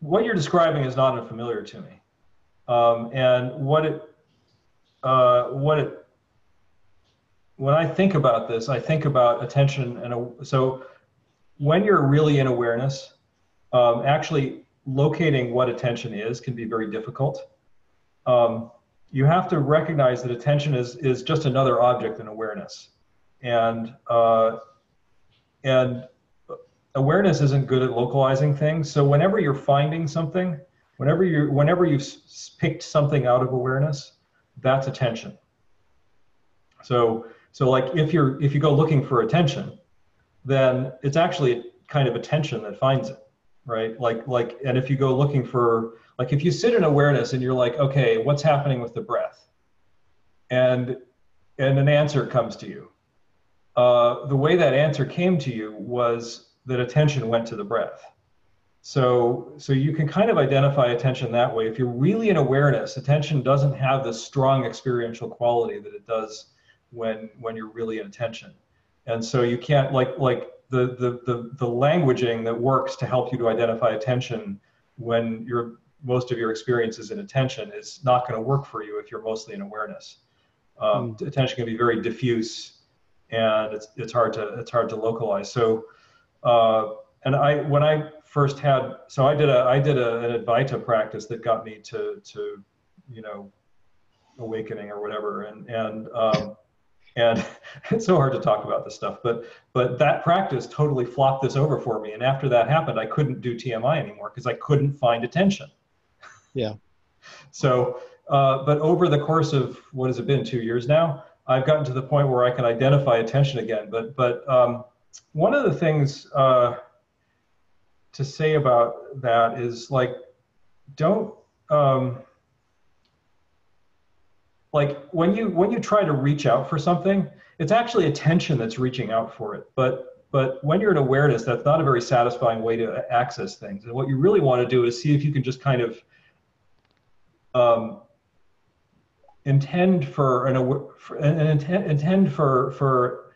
What you're describing is not unfamiliar to me, um, and what it uh, what it when I think about this, I think about attention and so when you're really in awareness, um, actually locating what attention is can be very difficult. Um, you have to recognize that attention is is just another object in awareness, and uh, and awareness isn't good at localizing things. So whenever you're finding something, whenever you whenever you've picked something out of awareness, that's attention. So so like if you're if you go looking for attention, then it's actually kind of attention that finds it right like like and if you go looking for like if you sit in awareness and you're like okay what's happening with the breath and and an answer comes to you uh, the way that answer came to you was that attention went to the breath so so you can kind of identify attention that way if you're really in awareness attention doesn't have the strong experiential quality that it does when when you're really in attention and so you can't like like the, the, the, the languaging that works to help you to identify attention when your most of your experience is in attention is not going to work for you if you're mostly in awareness. Um, mm. Attention can be very diffuse, and it's it's hard to it's hard to localize. So, uh, and I when I first had so I did a I did a, an Advaita practice that got me to to you know awakening or whatever, and and um, and it's so hard to talk about this stuff but but that practice totally flopped this over for me. And after that happened i couldn't do tmi anymore because i couldn't find attention. Yeah. So uh, but over the course of what has it been two years now i've gotten to the point where i can identify attention again but but um, one of the things uh, to say about that is like don't um, like when you when you try to reach out for something it's actually attention that's reaching out for it. But but when you're in awareness that's not a very satisfying way to access things. And what you really want to do is see if you can just kind of um, intend for an, for an intend, intend for for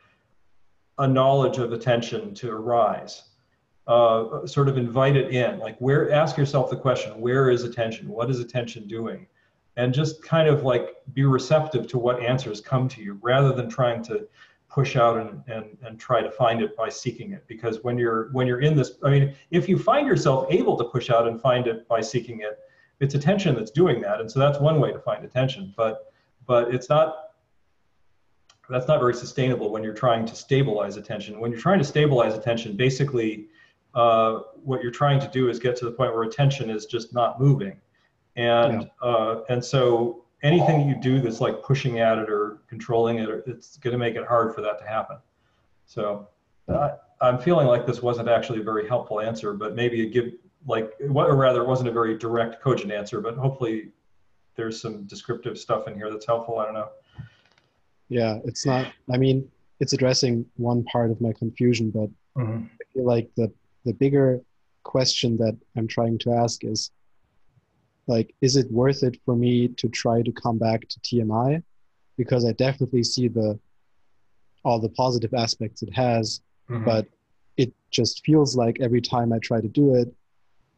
a knowledge of attention to arise uh, sort of invite it in like where ask yourself the question where is attention? What is attention doing? And just kind of like be receptive to what answers come to you rather than trying to push out and, and, and try to find it by seeking it. Because when you're when you're in this i mean if you find yourself able to push out and find it by seeking it it's attention that's doing that and so that's one way to find attention but but it's not that's not very sustainable when you're trying to stabilize attention when you're trying to stabilize attention basically uh, what you're trying to do is get to the point where attention is just not moving and yeah. uh, and so anything you do that's like pushing at it or controlling it, it's going to make it hard for that to happen. So uh, I'm feeling like this wasn't actually a very helpful answer, but maybe it give like or rather it wasn't a very direct, cogent answer. But hopefully there's some descriptive stuff in here that's helpful. I don't know. Yeah, it's not. I mean, it's addressing one part of my confusion, but mm-hmm. I feel like the the bigger question that I'm trying to ask is like is it worth it for me to try to come back to tmi because i definitely see the all the positive aspects it has mm-hmm. but it just feels like every time i try to do it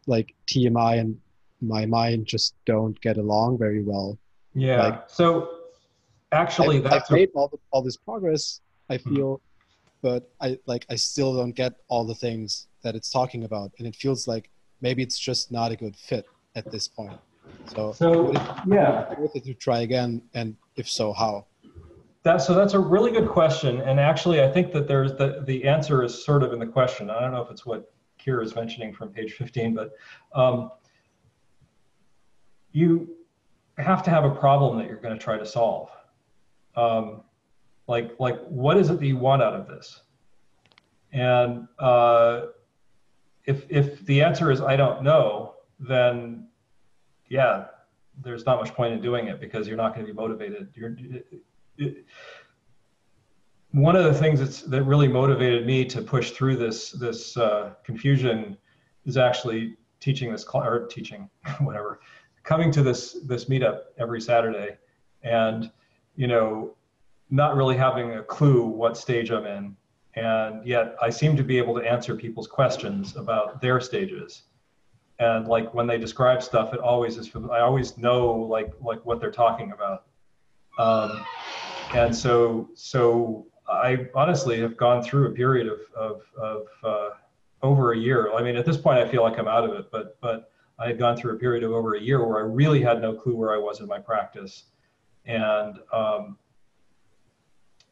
like tmi and my mind just don't get along very well yeah like, so actually I, that's I've made all, the, all this progress i mm-hmm. feel mm-hmm. but i like i still don't get all the things that it's talking about and it feels like maybe it's just not a good fit at this point. So, so yeah, worth it to try again, and if so, how? That, so that's a really good question, and actually, I think that there's the the answer is sort of in the question. I don't know if it's what Kira is mentioning from page 15, but um, you have to have a problem that you're going to try to solve. Um, like like what is it that you want out of this? And uh, if if the answer is I don't know, then yeah, there's not much point in doing it because you're not going to be motivated. You're, it, it, one of the things that's, that really motivated me to push through this this uh, confusion is actually teaching this class or teaching whatever coming to this this meetup every saturday and you know not really having a clue what stage i'm in. And yet i seem to be able to answer people's questions about their stages. And like when they describe stuff it always is i always know like like what they're talking about. Um, and so so i honestly have gone through a period of of, of uh, over a year i mean at this point i feel like i'm out of it but but i had gone through a period of over a year where i really had no clue where i was in my practice and um,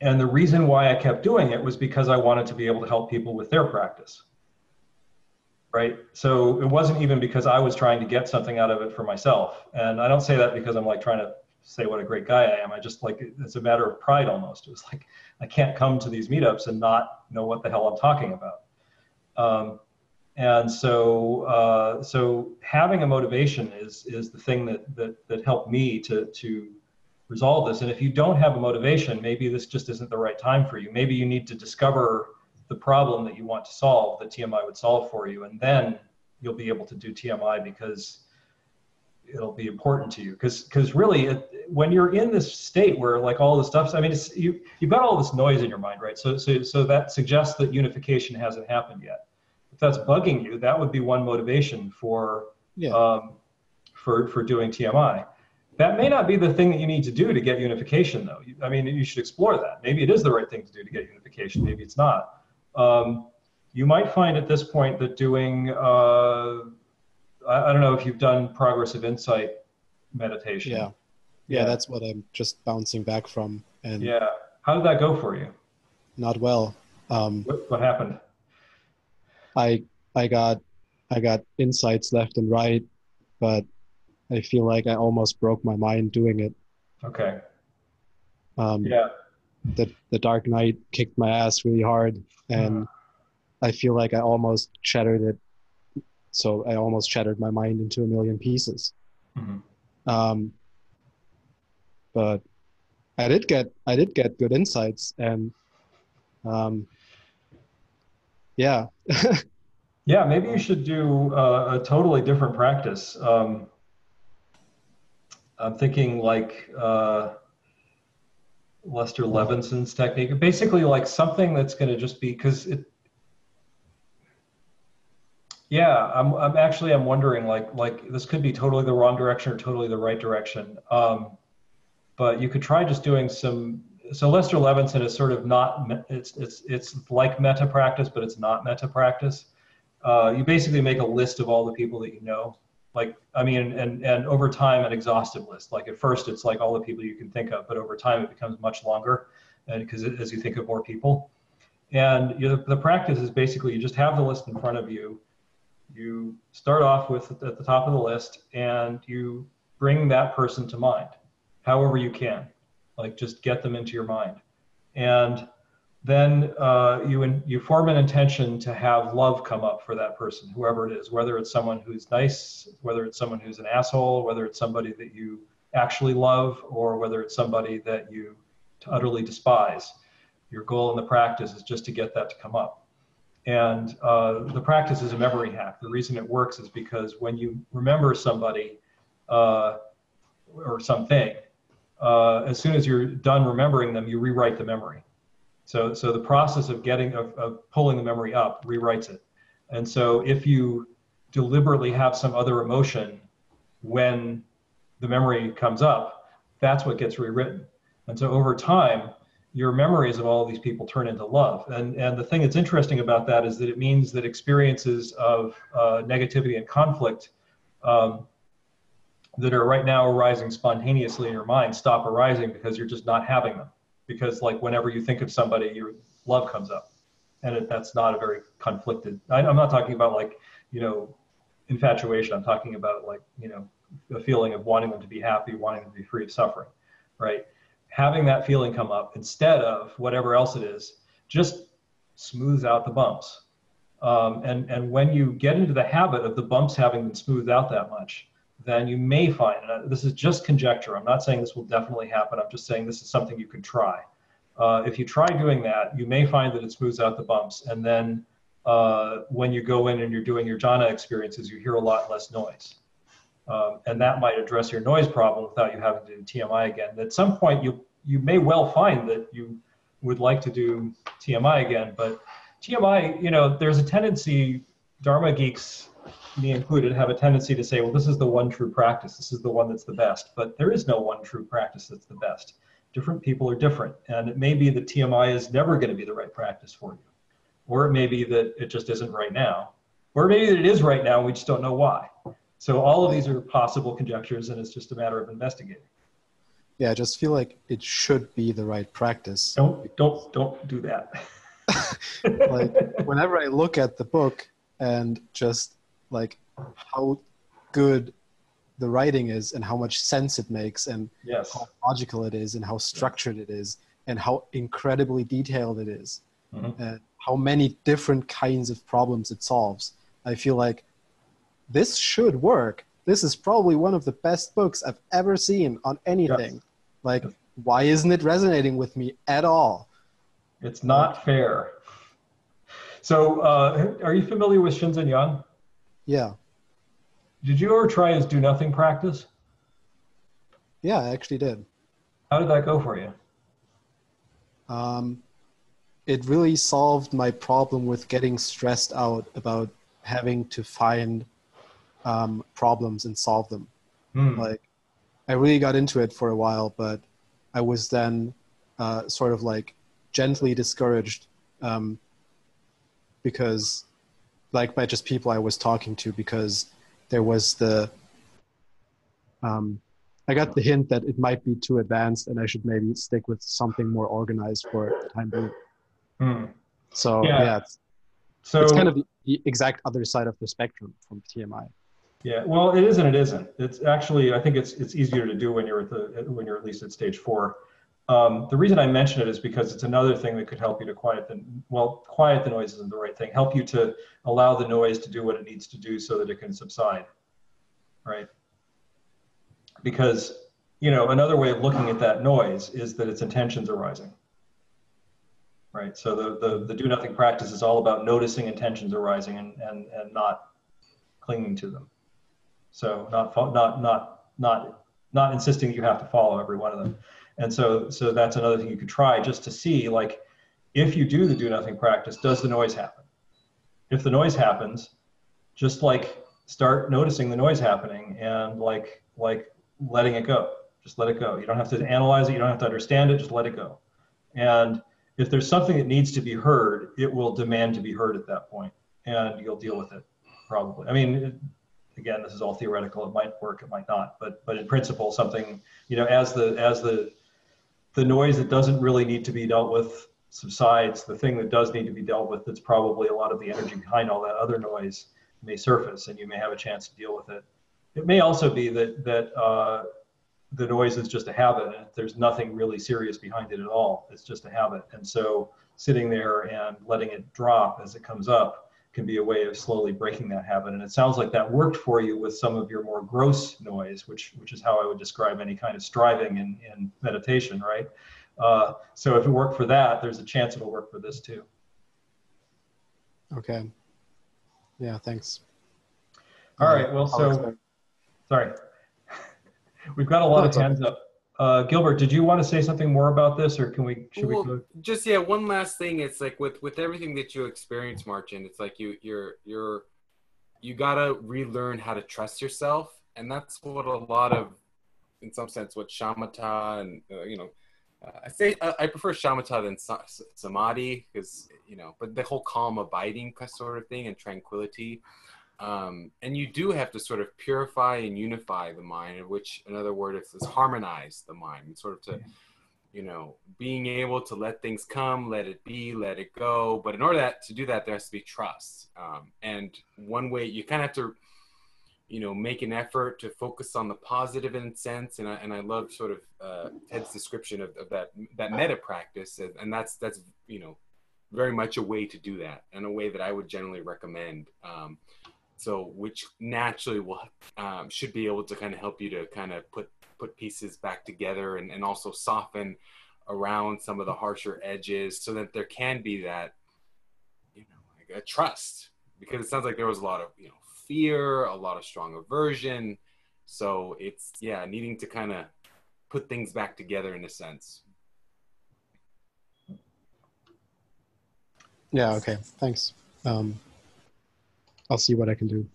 and the reason why i kept doing it was because i wanted to be able to help people with their practice right? So it wasn't even because I was trying to get something out of it for myself. And I don't say that because I'm like trying to say what a great guy I am. I just like it's a matter of pride almost. It's like I can't come to these meetups and not know what the hell I'm talking about. Um, and so uh, so having a motivation is is the thing that that that helped me to to resolve this. And if you don't have a motivation, maybe this just isn't the right time for you. Maybe you need to discover the problem that you want to solve that TMI would solve for you. And then you'll be able to do TMI because it'll be important to you. Because because really, it, when you're in this state where like all the stuff, I mean, it's, you you've got all this noise in your mind, right? So so so that suggests that unification hasn't happened yet. If that's bugging you, that would be one motivation for yeah. um, for for doing TMI. That may not be the thing that you need to do to get unification, though. I mean, you should explore that. Maybe it is the right thing to do to get unification. Maybe it's not. Um, you might find at this point that doing, uh, I, I, don't know if you've done progressive insight meditation. Yeah. yeah. yeah. that's what I'm just bouncing back from. And yeah, how did that go for you? Not well. Um, what, what happened? I I got I got insights left and right, but I feel like I almost broke my mind doing it. Okay. Um, yeah. The the Dark Night kicked my ass really hard, and uh. I feel like I almost shattered it. So I almost shattered my mind into a million pieces. Mm-hmm. Um, but I did get I did get good insights, and um, yeah. yeah, maybe you should do uh, a totally different practice. Um, I'm thinking like uh, Lester Levenson's technique, basically like something that's going to just be because it. Yeah, I'm. I'm actually. I'm wondering like like this could be totally the wrong direction or totally the right direction. Um, but you could try just doing some. So Lester Levenson is sort of not. It's it's it's like metta practice, but it's not metta practice. Uh, you basically make a list of all the people that you know like i mean and and over time an exhaustive list like at first it's like all the people you can think of but over time it becomes much longer and because as you think of more people and you know, the practice is basically you just have the list in front of you you start off with at the top of the list and you bring that person to mind however you can like just get them into your mind and then uh, you in, you form an intention to have love come up for that person, whoever it is, whether it's someone who's nice, whether it's someone who's an asshole, whether it's somebody that you actually love, or whether it's somebody that you utterly despise. Your goal in the practice is just to get that to come up. And uh, the practice is a memory hack. The reason it works is because when you remember somebody uh, or something, uh, as soon as you're done remembering them, you rewrite the memory. So, so the process of getting, of, of pulling the memory up rewrites it. And so if you deliberately have some other emotion when the memory comes up, that's what gets rewritten. And so over time, your memories of all of these people turn into love. And, and the thing that's interesting about that is that it means that experiences of uh, negativity and conflict um, that are right now arising spontaneously in your mind stop arising because you're just not having them because like whenever you think of somebody, your love comes up, and it, that's not a very conflicted. I, I'm not talking about like you know infatuation. I'm talking about like you know a feeling of wanting them to be happy, wanting them to be free of suffering, right? Having that feeling come up instead of whatever else it is, just smooths out the bumps. Um, and and when you get into the habit of the bumps having been smoothed out that much, then you may find, and this is just conjecture, I'm not saying this will definitely happen, I'm just saying this is something you can try. Uh, if you try doing that, you may find that it smooths out the bumps. And then uh, when you go in and you're doing your jhana experiences, you hear a lot less noise. Um, and that might address your noise problem without you having to do TMI again. At some point, you, you may well find that you would like to do TMI again, but TMI, you know, there's a tendency, Dharma geeks me included, have a tendency to say, well, this is the one true practice. This is the one that's the best. But there is no one true practice that's the best. Different people are different. And it may be that TMI is never going to be the right practice for you. Or it may be that it just isn't right now. Or maybe that it is right now we just don't know why. So all of these are possible conjectures and it's just a matter of investigating. Yeah, I just feel like it should be the right practice. Don't don't don't do that. like whenever I look at the book and just like how good the writing is and how much sense it makes and yes. how logical it is and how structured it is and how incredibly detailed it is mm-hmm. and how many different kinds of problems it solves i feel like this should work this is probably one of the best books i've ever seen on anything yes. like why isn't it resonating with me at all it's not fair so uh, are you familiar with shinzen young yeah. Did you ever try his do nothing practice? Yeah, I actually did. How did that go for you? Um, it really solved my problem with getting stressed out about having to find um, problems and solve them. Mm. Like, I really got into it for a while, but I was then uh, sort of like gently discouraged um, because, like, by just people I was talking to, because there was the um, I got the hint that it might be too advanced and I should maybe stick with something more organized for the time being. Hmm. So yeah, yeah it's, so it's kind of the exact other side of the spectrum from TMI. Yeah, well, it is and it isn't. It's actually I think it's it's easier to do when you're at the when you're at least at stage four. Um, the reason I mention it is because it's another thing that could help you to quiet the well, quiet the noise isn't the right thing. Help you to allow the noise to do what it needs to do so that it can subside, right? Because you know another way of looking at that noise is that its intentions are rising, right? So the the, the do nothing practice is all about noticing intentions arising and and and not clinging to them. So not not not not not insisting you have to follow every one of them. And so, so that's another thing you could try just to see, like, if you do the do nothing practice, does the noise happen? If the noise happens, just like start noticing the noise happening and like like letting it go. Just let it go. You don't have to analyze it. You don't have to understand it. Just let it go. And if there's something that needs to be heard, it will demand to be heard at that point, and you'll deal with it probably. I mean, again, this is all theoretical. It might work, it might not, but but in principle, something you know, as the as the the noise that doesn't really need to be dealt with subsides, the thing that does need to be dealt with, that's probably a lot of the energy behind all that other noise, may surface, and you may have a chance to deal with it. It may also be that that uh, the noise is just a habit, and there's nothing really serious behind it at all. It's just a habit, and so sitting there and letting it drop as it comes up can be a way of slowly breaking that habit. And it sounds like that worked for you with some of your more gross noise, which which is how I would describe any kind of striving in, in meditation, right? Uh, so if it worked for that, there's a chance it'll work for this too. Okay. Yeah, thanks. All right. Well, so sorry. We've got a lot of hands up. Uh, Gilbert, did you want to say something more about this, or can we? Should well, we go? Just yeah, one last thing. It's like with with everything that you experience, Martin. It's like you you're you're you gotta relearn how to trust yourself, and that's what a lot of, in some sense, what shamatha and uh, you know, uh, I say uh, I prefer shamatha than samadhi because you know, but the whole calm abiding sort of thing and tranquility um, and you do have to sort of purify and unify the mind, which, in other words, is harmonize the mind, and sort of to, you know, being able to let things come, let it be, let it go. But in order that, to do that, there has to be trust. Um, and one way you kind of have to, you know, make an effort to focus on the positive in sense. And I, and I love sort of uh, Ted's description of, of that that metta practice, and that's that's you know very much a way to do that, and a way that I would generally recommend. Um, so which naturally will um, should be able to kind of help you to kind of put put pieces back together and, and also soften around some of the harsher edges so that there can be that you know like a trust. Because it sounds like there was a lot of you know fear a lot of strong aversion. So it's yeah needing to kind of put things back together in a sense. Yeah okay. Thanks. Um, I'll see what I can do.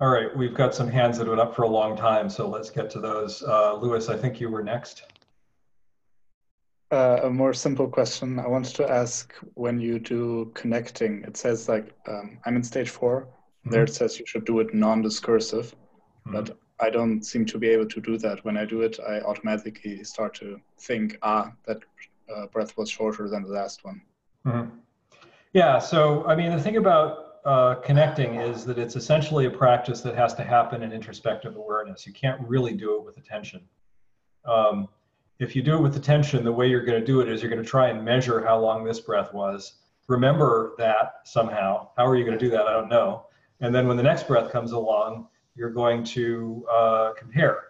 All right, we've got some hands that have been up for a long time, so let's get to those. Uh, Lewis, I think you were next. Uh, a more simple question. I wanted to ask when you do connecting, it says like, um, I'm in stage 4 mm-hmm. There it says you should do it non discursive, mm-hmm. but I don't seem to be able to do that. When I do it, I automatically start to think, ah, that uh, breath was shorter than the last one. Mm-hmm. Yeah, so I mean, the thing about uh, connecting is that it's essentially a practice that has to happen in introspective awareness. You can't really do it with attention. Um, if you do it with attention, the way you're going to do it is you're going to try and measure how long this breath was. Remember that somehow. How are you going to do that? I don't know. And then when the next breath comes along, you're going to uh, compare.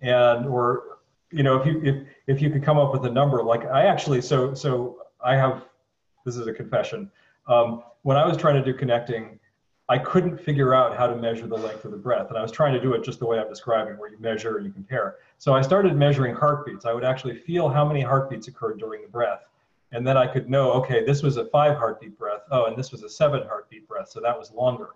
And or you know if you if if you could come up with a number like I actually so so I have this is a confession. Um, when I was trying to do connecting, I couldn't figure out how to measure the length of the breath. And I was trying to do it just the way I'm describing, where you measure and you compare. So I started measuring heartbeats. I would actually feel how many heartbeats occurred during the breath. And then I could know, okay, this was a five heartbeat breath. Oh, and this was a seven heartbeat breath. So that was longer.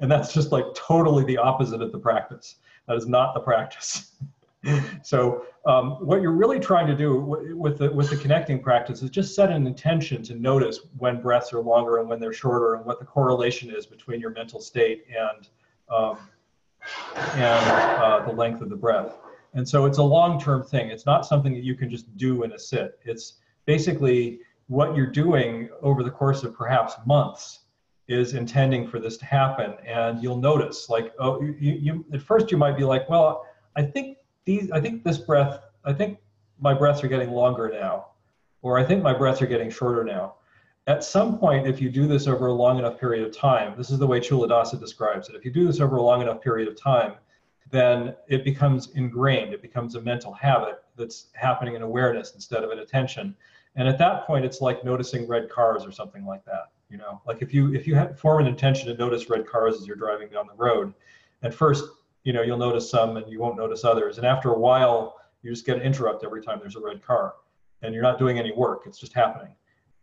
And that's just like totally the opposite of the practice. That is not the practice. so um, what you're really trying to do with the with the connecting practice is just set an intention to notice when breaths are longer and when they're shorter and what the correlation is between your mental state and um, and uh, the length of the breath. And so it's a long-term thing. It's not something that you can just do in a sit. It's basically what you're doing over the course of perhaps months is intending for this to happen. And you'll notice, like, oh, you, you at first you might be like, well, I think these, I think this breath, I think my breaths are getting longer now, or I think my breaths are getting shorter now. At some point, if you do this over a long enough period of time, this is the way Culadasa describes it. If you do this over a long enough period of time, then it becomes ingrained. It becomes a mental habit that's happening in awareness instead of in attention. And at that point, it's like noticing red cars or something like that. You know, like if you if you have, form an intention to notice red cars as you're driving down the road, at first, you know, you'll notice some and you won't notice others. And after a while, you just get an interrupt every time there's a red car, and you're not doing any work. It's just happening.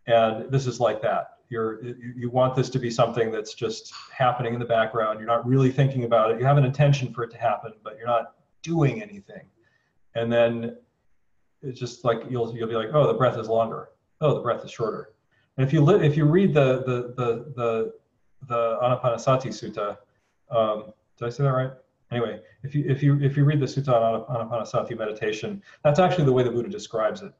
And this is like that. You're you, want this to be something that's just happening in the background. You're not really thinking about it. You have an intention for it to happen, but you're not doing anything. And then it's just like you'll you'll be like, oh, the breath is longer. Oh, the breath is shorter. And if you li- if you read the the the the the Anapanasati Sutta, um, did I say that right? Anyway, if you if you if you read the Sutta on Anapanasati meditation, that's actually the way the Buddha describes it.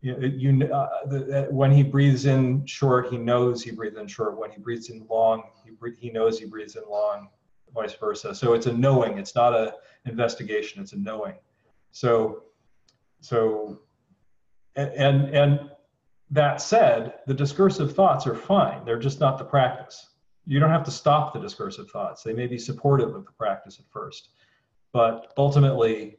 You, you uh, the, uh, when he breathes in short, he knows he breathes in short. When he breathes in long, he he knows he breathes in long, vice versa. So it's a knowing. It's not a investigation. It's a knowing. So so, and, and that said, the discursive thoughts are fine. They're just not the practice. You don't have to stop the discursive thoughts. They may be supportive of the practice at first, but ultimately,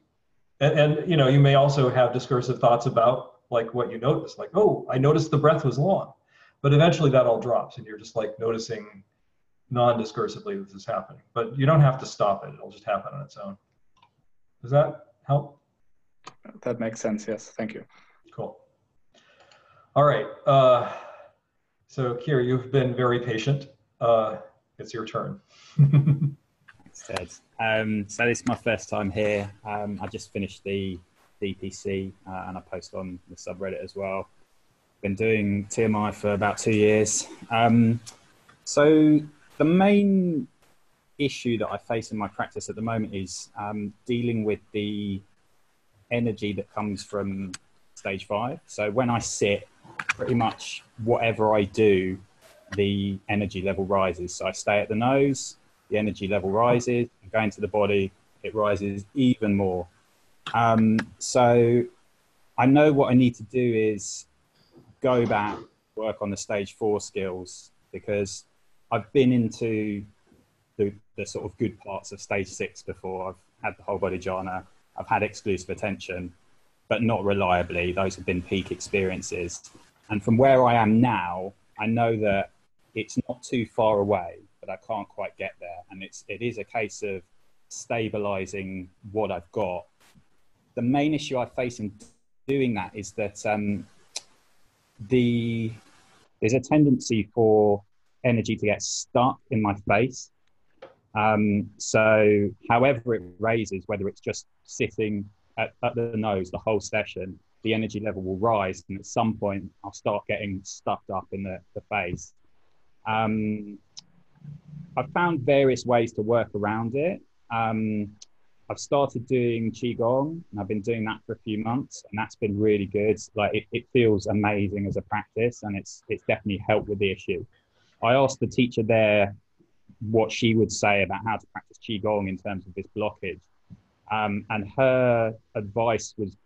and, and you know, you may also have discursive thoughts about like what you notice, like, oh, I noticed the breath was long, but eventually that all drops, and you're just like noticing non-discursively this is happening. But you don't have to stop it; it'll just happen on its own. Does that help? That makes sense. Yes. Thank you. Cool. All right. Uh, so, Kier, you've been very patient. Uh, it's your turn. Um, so, this is my first time here. Um, I just finished the DPC uh, and I post on the subreddit as well. Been doing TMI for about two years. Um, so, the main issue that I face in my practice at the moment is um, dealing with the energy that comes from stage five. So when I sit, pretty much whatever I do, the energy level rises. So I stay at the nose, the energy level rises, I go into the body, it rises even more. Um, so I know what I need to do is go back, work on the stage four skills because I've been into the, the sort of good parts of stage six before. I've had the whole body jhana, I've had exclusive attention, but not reliably. Those have been peak experiences. And from where I am now, I know that it's not too far away, but I can't quite get there. And it's, it is a case of stabilizing what I've got. The main issue I face in doing that is that um, the, there's a tendency for energy to get stuck in my face um, so, however it raises, whether it's just sitting at, at, the nose the whole session, the energy level will rise, and at some point, I'll start getting stuffed up in the, the face. Um, I've found various ways to work around it. Um, I've started doing qigong, and I've been doing that for a few months, and that's been really good. Like it, it feels amazing as a practice, and it's it's definitely helped with the issue. I asked the teacher there what she would say about how to practice qigong in terms of this blockage. Um, and her advice was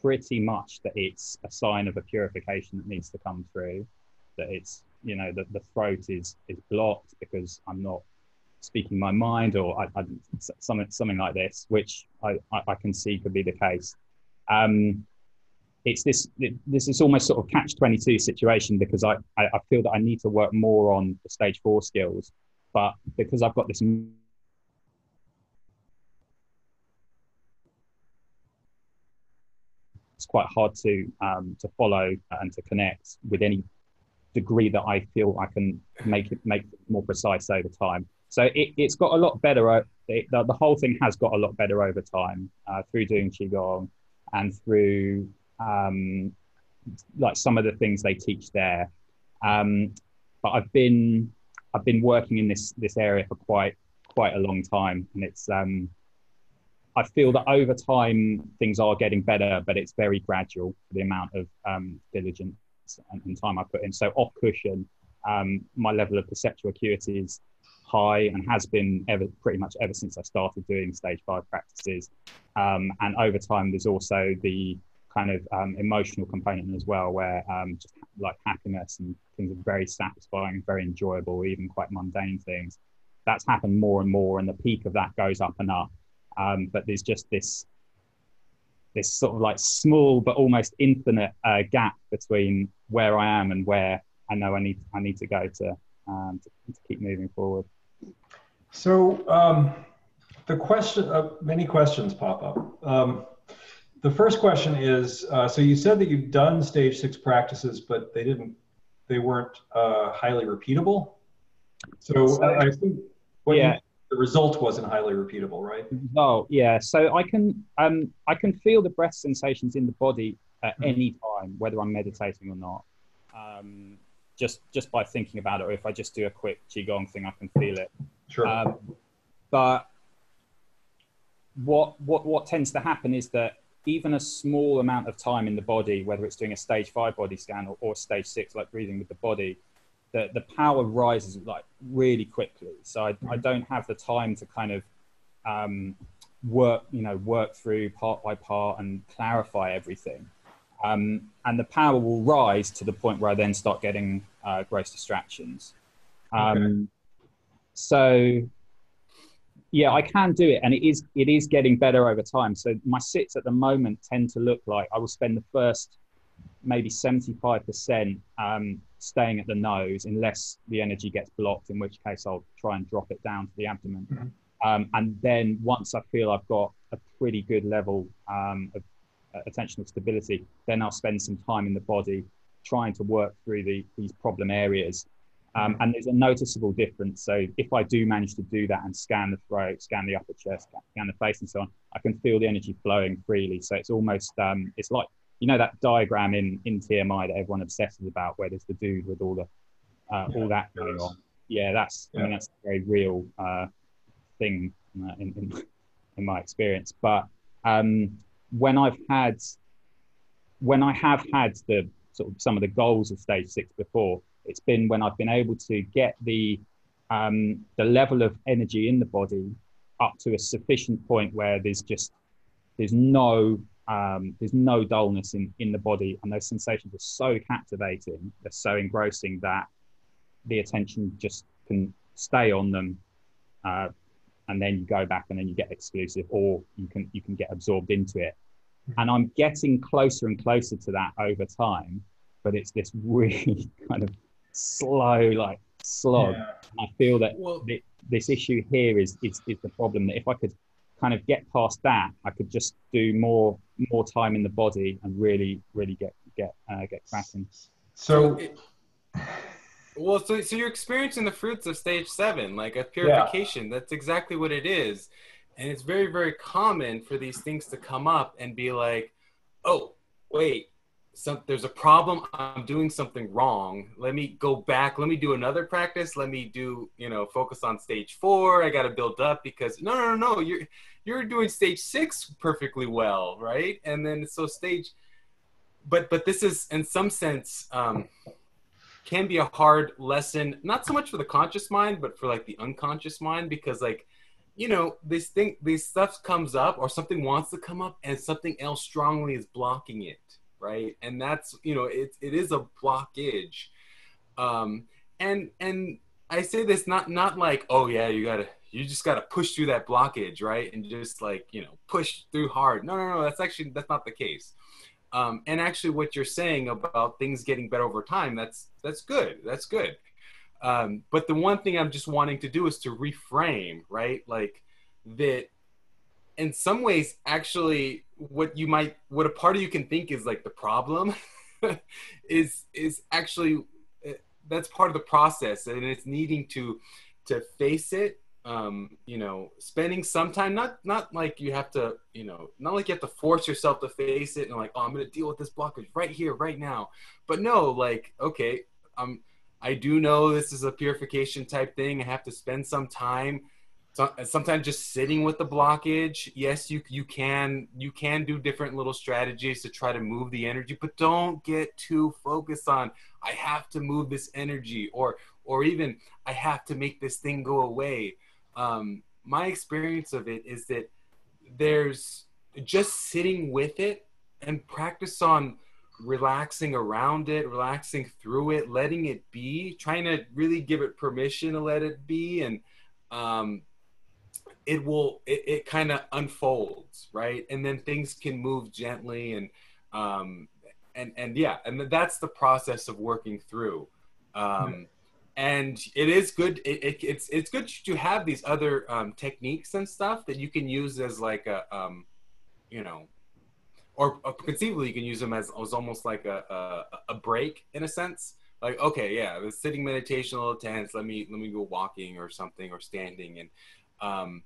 pretty much that it's a sign of a purification that needs to come through. That it's you know that the throat is is blocked because I'm not speaking my mind or I, I, something something like this, which I, I, can see could be the case. Um, it's this this is almost sort of catch twenty two situation because I, I feel that I need to work more on the stage four skills but because I've got this it's quite hard to um, to follow and to connect with any degree that I feel I can make it make it more precise over time. so it, it's got a lot better. It, the, the, whole thing has got a lot better over time uh, through doing qigong and through um, like some of the things they teach there. Um, but I've been I've been working in this this area for quite quite a long time, and it's um, I feel that over time things are getting better, but it's very gradual. The amount of um, diligence and, and, time I put in. So off cushion, um, my level of perceptual acuity is high and has been ever pretty much ever since I started doing stage five practices. Um, and over time, there's also the kind of um, emotional component as well, where um, just like happiness and things are very satisfying, very enjoyable, even quite mundane things. That's happened more and more, and the peak of that goes up and up. Um, but there's just this this sort of like small but almost infinite uh, gap between where I am and where I know I need I need to go to um, to, to keep moving forward. So um, the question, uh, many questions pop up. Um, the first question is, uh, so you said that you've done stage six practices, but they didn't, they weren't uh, highly repeatable. So I think yeah. The result wasn't highly repeatable, right? Oh yeah. So I can, um, I can feel the breath sensations in the body at mm-hmm. any time, whether I'm meditating or not. Um, just just by thinking about it, or if I just do a quick qigong thing, I can feel it. Sure. Um, but what what what tends to happen is that even a small amount of time in the body, whether it's doing a stage five body scan or, or stage six, like breathing with the body, the, the power rises like really quickly. So I, I don't have the time to kind of um, work, you know, work through part by part and clarify everything. Um, and the power will rise to the point where I then start getting uh, gross distractions. Um, okay. So yeah, I can do it, and it is it is getting better over time. So my sits at the moment tend to look like I will spend the first maybe seventy five percent um, staying at the nose, unless the energy gets blocked, in which case I'll try and drop it down to the abdomen. Mm-hmm. Um, and then once I feel I've got a pretty good level um, of uh, attentional stability, then I'll spend some time in the body trying to work through the, these problem areas um, and there's a noticeable difference. So if I do manage to do that and scan the throat, scan the upper chest, scan the face, and so on, I can feel the energy flowing freely. So it's almost um, it's like you know that diagram in in TMI that everyone obsesses about, where there's the dude with all the uh, yeah, all that going on. Yeah, that's yeah. I mean that's a very real uh, thing uh, in, in, in my experience. But um, when I've had when I have had the sort of some of the goals of stage six before it's been when I've been able to get the um, the level of energy in the body up to a sufficient point where there's just there's no um, there's no dullness in, in the body and those sensations are so captivating they're so engrossing that the attention just can stay on them uh, and then you go back and then you get exclusive or you can you can get absorbed into it and i'm getting closer and closer to that over time but it's this really kind of slow, like slog. Yeah. I feel that well, th- this issue here is, is is the problem. That if I could kind of get past that, I could just do more more time in the body and really really get get uh, get cracking. So. well, so, so you're experiencing the fruits of stage seven, like a purification. Yeah. That's exactly what it is. And it's very, very common for these things to come up and be like, oh, wait, some, there's a problem i'm doing something wrong. Let me go back let me do another practice let me do you know focus on stage four i got to build up because no no no no you're you're doing stage six perfectly well right? And then so stage but but this is in some sense um, can be a hard lesson not so much for the conscious mind but for like the unconscious mind because like you know this thing this stuff comes up or something wants to come up and something else strongly is blocking it right? And that's you know it it is a blockage, um, and and I say this not not like oh yeah you gotta you just gotta push through that blockage right and just like you know push through hard. No no no that's actually that's not the case. Um, and actually what you're saying about things getting better over time that's that's good that's good um, but the one thing i'm just wanting to do is to reframe right like that in some ways actually what you might what a part of you can think is like the problem is is actually uh, that's part of the process and it's needing to to face it um, you know, spending some time, not not like you have to, you know, not like you have to force yourself to face it and like, oh, I'm gonna deal with this blockage right here, right now. But no, like, okay, um, I do know this is a purification type thing. I have to spend some time. So, sometimes just sitting with the blockage. Yes, you you can you can do different little strategies to try to move the energy, but don't get too focused on I have to move this energy or or even I have to make this thing go away um, my experience of it is that there's just sitting with it and practice on relaxing around it, relaxing through it, letting it be, trying to really give it permission to let it be. And um, it will, it, it kind of unfolds, right? And then things can move gently and, um, and, and yeah, and that's the process of working through. Um, and it is good it, it, it's it's good to have these other um, techniques and stuff that you can use as like a um, you know or, or, conceivably you can use them as, as almost like a, a, a break in a sense like okay yeah the sitting meditation a little tense let me let me go walking or something or standing and um,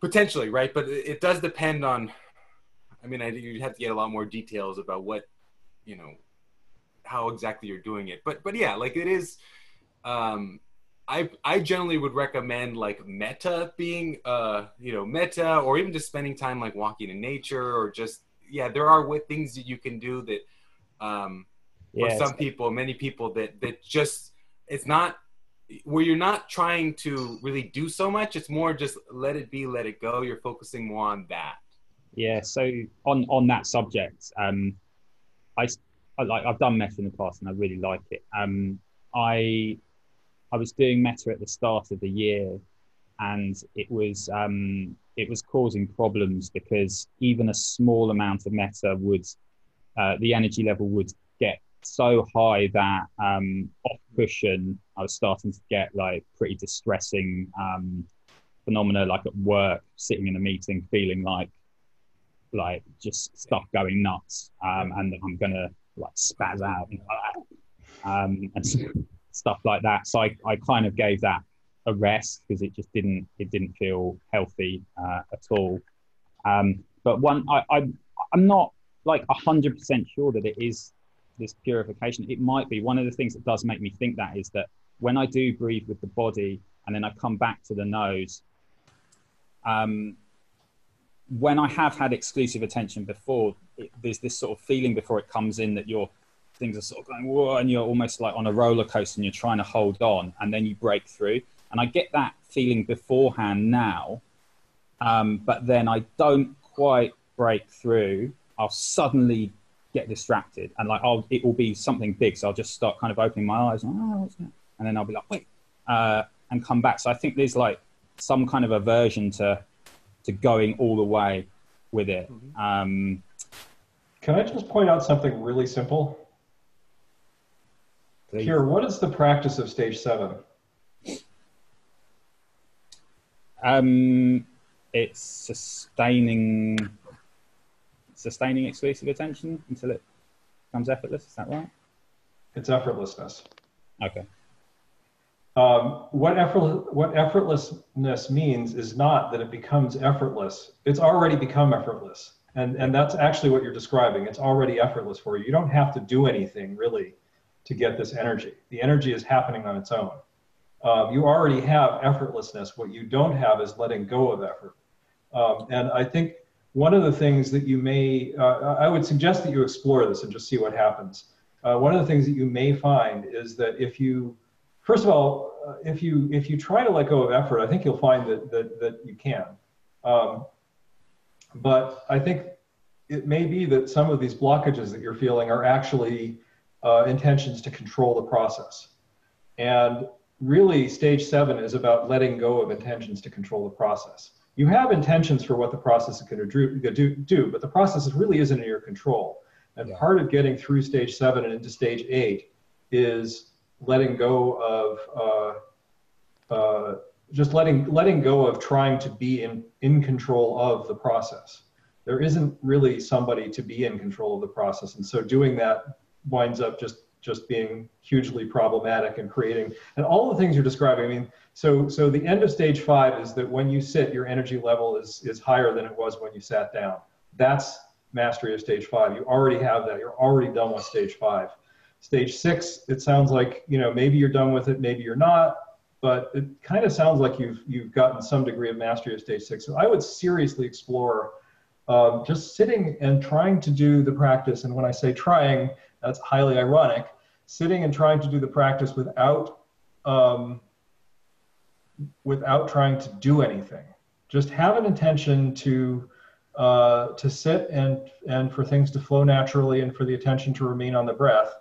potentially right? But it, it does depend on i mean I, you'd have to get a lot more details about what you know how exactly you're doing it. But but yeah like it is um, I I generally would recommend like metta being uh you know metta or even just spending time like walking in nature or just yeah there are what things that you can do that um for some people many people that that just it's not where you're not trying to really do so much it's more just let it be let it go. You're focusing more on that. Yeah so on on that subject um i, I like i've done metta in the past and i really like it. Um i I was doing metta at the start of the year, and it was um, it was causing problems because even a small amount of metta would uh, the energy level would so high that um, off cushion I was starting to get like pretty distressing um, phenomena, like at work, sitting in a meeting, feeling like like just stuff going nuts, um, and that I'm gonna like spaz out. Um, and stuff like that. So I, I kind of gave that a rest because it just didn't it didn't feel healthy uh, at all. Um, but one I, I I'm not like hundred percent sure that it is this purification. It might be one of the things that does make me think that is that when I do breathe with the body and then I come back to the nose. Um, when I have had exclusive attention before, it, there's this sort of feeling before it comes in that you're things are sort of going whoa, and you're almost like on a roller coaster and you're trying to hold on, and then you break through. And I get that feeling beforehand now, um, but then I don't quite break through. I'll suddenly get distracted, and like I'll it will be something big, so I'll just start kind of opening my eyes, and, oh, what's that? and then I'll be like, wait, uh, and come back. So I think there's like some kind of aversion to to going all the way with it. Mm-hmm. Um, Can I just point out something really simple? Here, what is the practice of stage seven? Um, it's sustaining, sustaining exclusive attention until it becomes effortless. Is that right? It's effortlessness. Okay. Um, what effort, what effortlessness means is not that it becomes effortless. It's already become effortless, and and that's actually what you're describing. It's already effortless for you. You don't have to do anything really to get this energy. The energy is happening on its own. Um, you already have effortlessness. What you don't have is letting go of effort. Um, and I think one of the things that you may, uh, I would suggest that you explore this and just see what happens. Uh, one of the things that you may find is that if you, first of all, uh, if you if you try to let go of effort, I think you'll find that that, that you can. Um, but I think it may be that some of these blockages that you're feeling are actually uh, intentions to control the process. And really, stage seven is about letting go of intentions to control the process. You have intentions for what the process is going to do, do but the process really isn't in your control. And yeah. part of getting through stage seven and into stage eight is letting go of uh, uh, just letting letting go of trying to be in, in control of the process. There isn't really somebody to be in control of the process, and so doing that winds up just just being hugely problematic and creating and all the things you're describing. I mean, so so the end of stage five is that when you sit, your energy level is is higher than it was when you sat down. That's mastery of stage five. You already have that. You're already done with stage five. Stage six, it sounds like you know maybe you're done with it, maybe you're not, but it kind of sounds like you've you've gotten some degree of mastery of stage six. So I would seriously explore um, just sitting and trying to do the practice. And when I say trying, that's highly ironic. Sitting and trying to do the practice without um, without trying to do anything. Just have an intention to uh, to sit and and for things to flow naturally and for the attention to remain on the breath,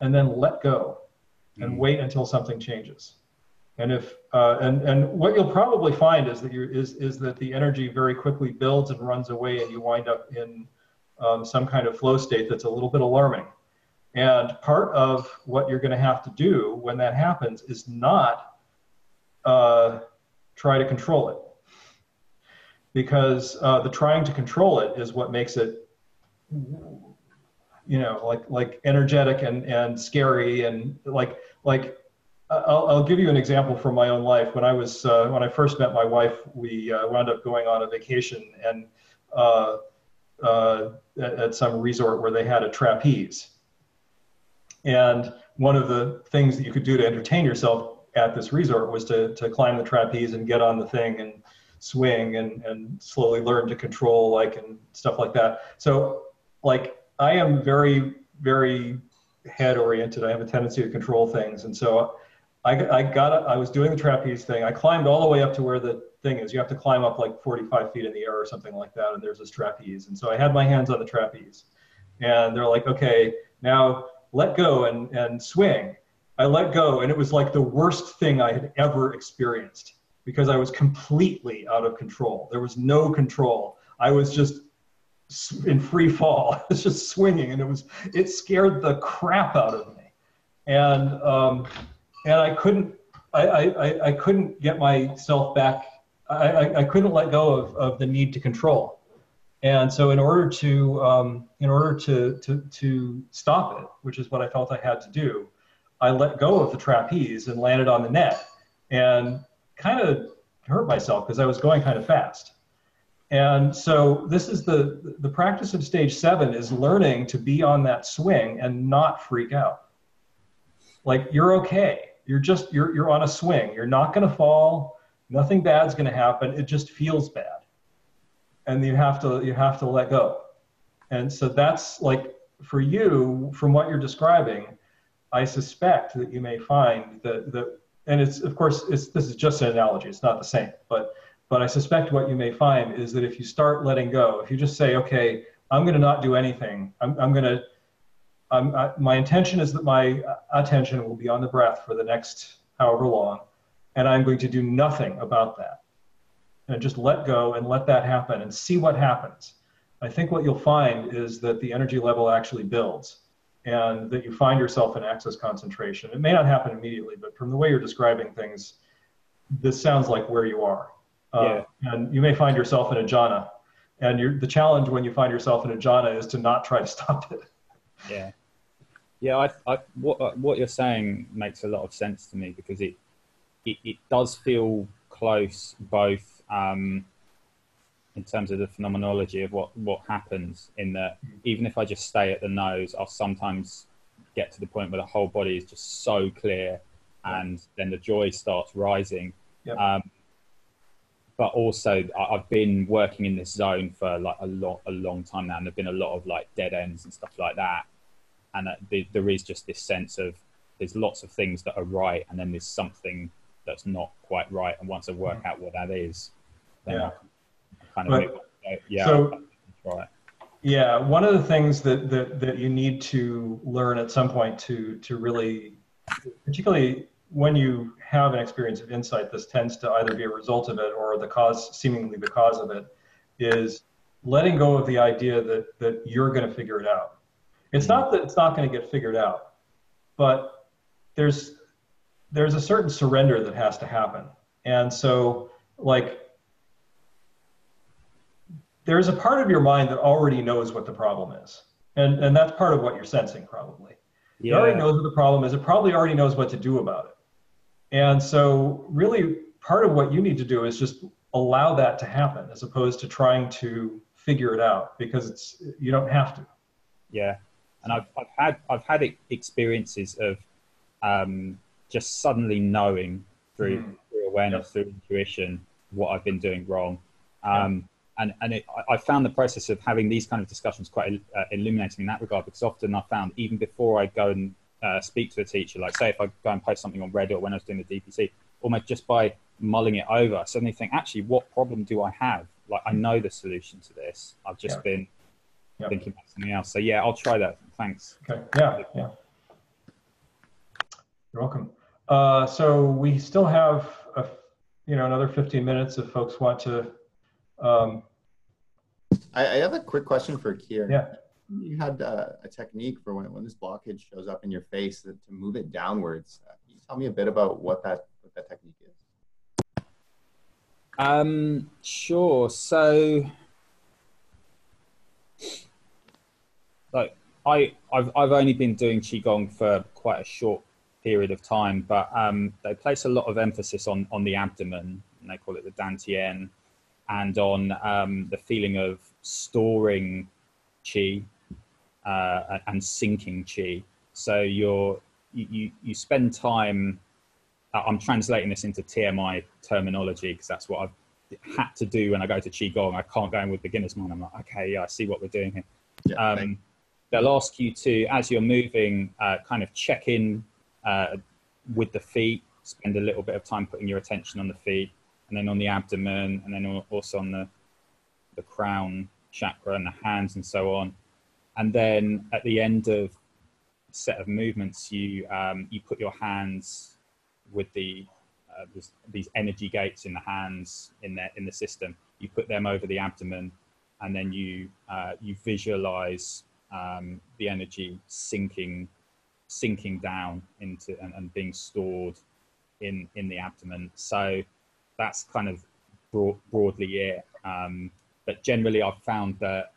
and then let go, and mm-hmm. wait until something changes. And if uh, and and what you'll probably find is that you is is that the energy very quickly builds and runs away, and you wind up in um, some kind of flow state that's a little bit alarming. And part of what you're going to have to do when that happens is not uh, try to control it, because uh, the trying to control it is what makes it, you know, like like energetic and and scary and like like I'll, I'll, give you an example from my own life. When I was uh, when I first met my wife, we uh, wound up going on a vacation and uh, uh at, at, some resort where they had a trapeze. And one of the things that you could do to entertain yourself at this resort was to to climb the trapeze and get on the thing and swing and and slowly learn to control like and stuff like that. So like I am very very head oriented. I have a tendency to control things, and so I, I got I was doing the trapeze thing. I climbed all the way up to where the thing is. You have to climb up like 45 feet in the air or something like that, and there's this trapeze. And so I had my hands on the trapeze, and they're like, okay, now let go and and swing. I let go, and it was like the worst thing I had ever experienced because I was completely out of control. There was no control. I was just in free fall. I was just swinging, and it was it scared the crap out of me. And um, and I couldn't, I, I, I couldn't get myself back. I, I, I couldn't let go of, of the need to control. And so in order to, um, in order to, to, to stop it, which is what I felt I had to do, I let go of the trapeze and landed on the net and kind of hurt myself because I was going kind of fast. And so this is the the practice of stage seven is learning to be on that swing and not freak out. Like you're okay you're just you're you're on a swing. You're not going to fall. Nothing bad's going to happen. It just feels bad, and you have to you have to let go. And so that's like for you, from what you're describing, I suspect that you may find that that and it's of course it's this is just an analogy. It's not the same, but but I suspect what you may find is that if you start letting go, if you just say, okay, I'm going to not do anything. I'm, I'm going to I'm my intention is that my attention will be on the breath for the next however long, and I'm going to do nothing about that. And just let go and let that happen and see what happens. I think what you'll find is that the energy level actually builds and that you find yourself in access concentration. It may not happen immediately, but from the way you're describing things, this sounds like where you are. Uh, yeah. and you may find yourself in a jhana. And the challenge when you find yourself in a jhana is to not try to stop it. Yeah. Yeah, I, I, what what you're saying makes a lot of sense to me because it it, it does feel close both um, in terms of the phenomenology of what what happens. In that, even if I just stay at the nose, I'll sometimes get to the point where the whole body is just so clear, and then the joy starts rising. Yep. Um, but also, I've been working in this zone for like a lot, a long time now, and there've been a lot of like dead ends and stuff like that and there is just this sense of there's lots of things that are right, and then there's something that's not quite right. And once I work out what that is, then yeah. I kind of but, yeah, so, right. Yeah, one of the things that, that that you need to learn at some point to to really, particularly when you have an experience of insight, this tends to either be a result of it or the cause, seemingly the cause of it, is letting go of the idea that that you're going to figure it out it's mm-hmm. not that it's not going to get figured out, but there's there's a certain surrender that has to happen. And so like there's a part of your mind that already knows what the problem is. And and that's part of what you're sensing probably. Yeah. It already knows what the problem is. It probably already knows what to do about it. And so, really, part of what you need to do is just allow that to happen, as opposed to trying to figure it out, because it's you don't have to. Yeah, and I've I've had I've had experiences of um, just suddenly knowing through, mm. through awareness, through intuition, what I've been doing wrong. Um, and and it, I found the process of having these kind of discussions quite uh, illuminating in that regard because often I found even before I go and uh, speak to a teacher, like say if I go and post something on Reddit or when I was doing the DPC, almost just by mulling it over, I suddenly think, actually, what problem do I have? Like I know the solution to this. I've just yeah. been yep. thinking about something else. So yeah, I'll try that. Thanks. Okay. Yeah. Yeah. You're welcome. Uh, so we still have a, you know another 15 minutes if folks want to um, I, I, have a quick question for Keir. Yeah. You had uh, a technique for when, when this blockage shows up in your face to, to move it downwards. Uh, can you tell me a bit about what that what that technique is? Um, sure. So, like, I I've I've only been doing qigong for quite a short period of time, but um, they place a lot of emphasis on on the abdomen, and they call it the dantian and on um, the feeling of storing chi uh, and sinking chi. So you're you you spend time. I'm translating this into TMI terminology because that's what I've had to do when I go to qigong. I can't go in with beginner's mind. I'm like, okay, yeah, I see what we're doing here. Yeah, um, they'll ask you to, as you're moving, uh, kind of check in uh, with the feet. Spend a little bit of time putting your attention on the feet and then on the abdomen, and then also on the the crown chakra and the hands and so on. And then at the end of set of movements, you um, you put your hands with the uh, these energy gates in the hands in there in the system. You put them over the abdomen, and then you uh, you visualize um, the energy sinking sinking down into and, and being stored in in the abdomen. So that's kind of broad, broadly it. Um, but generally, I've found that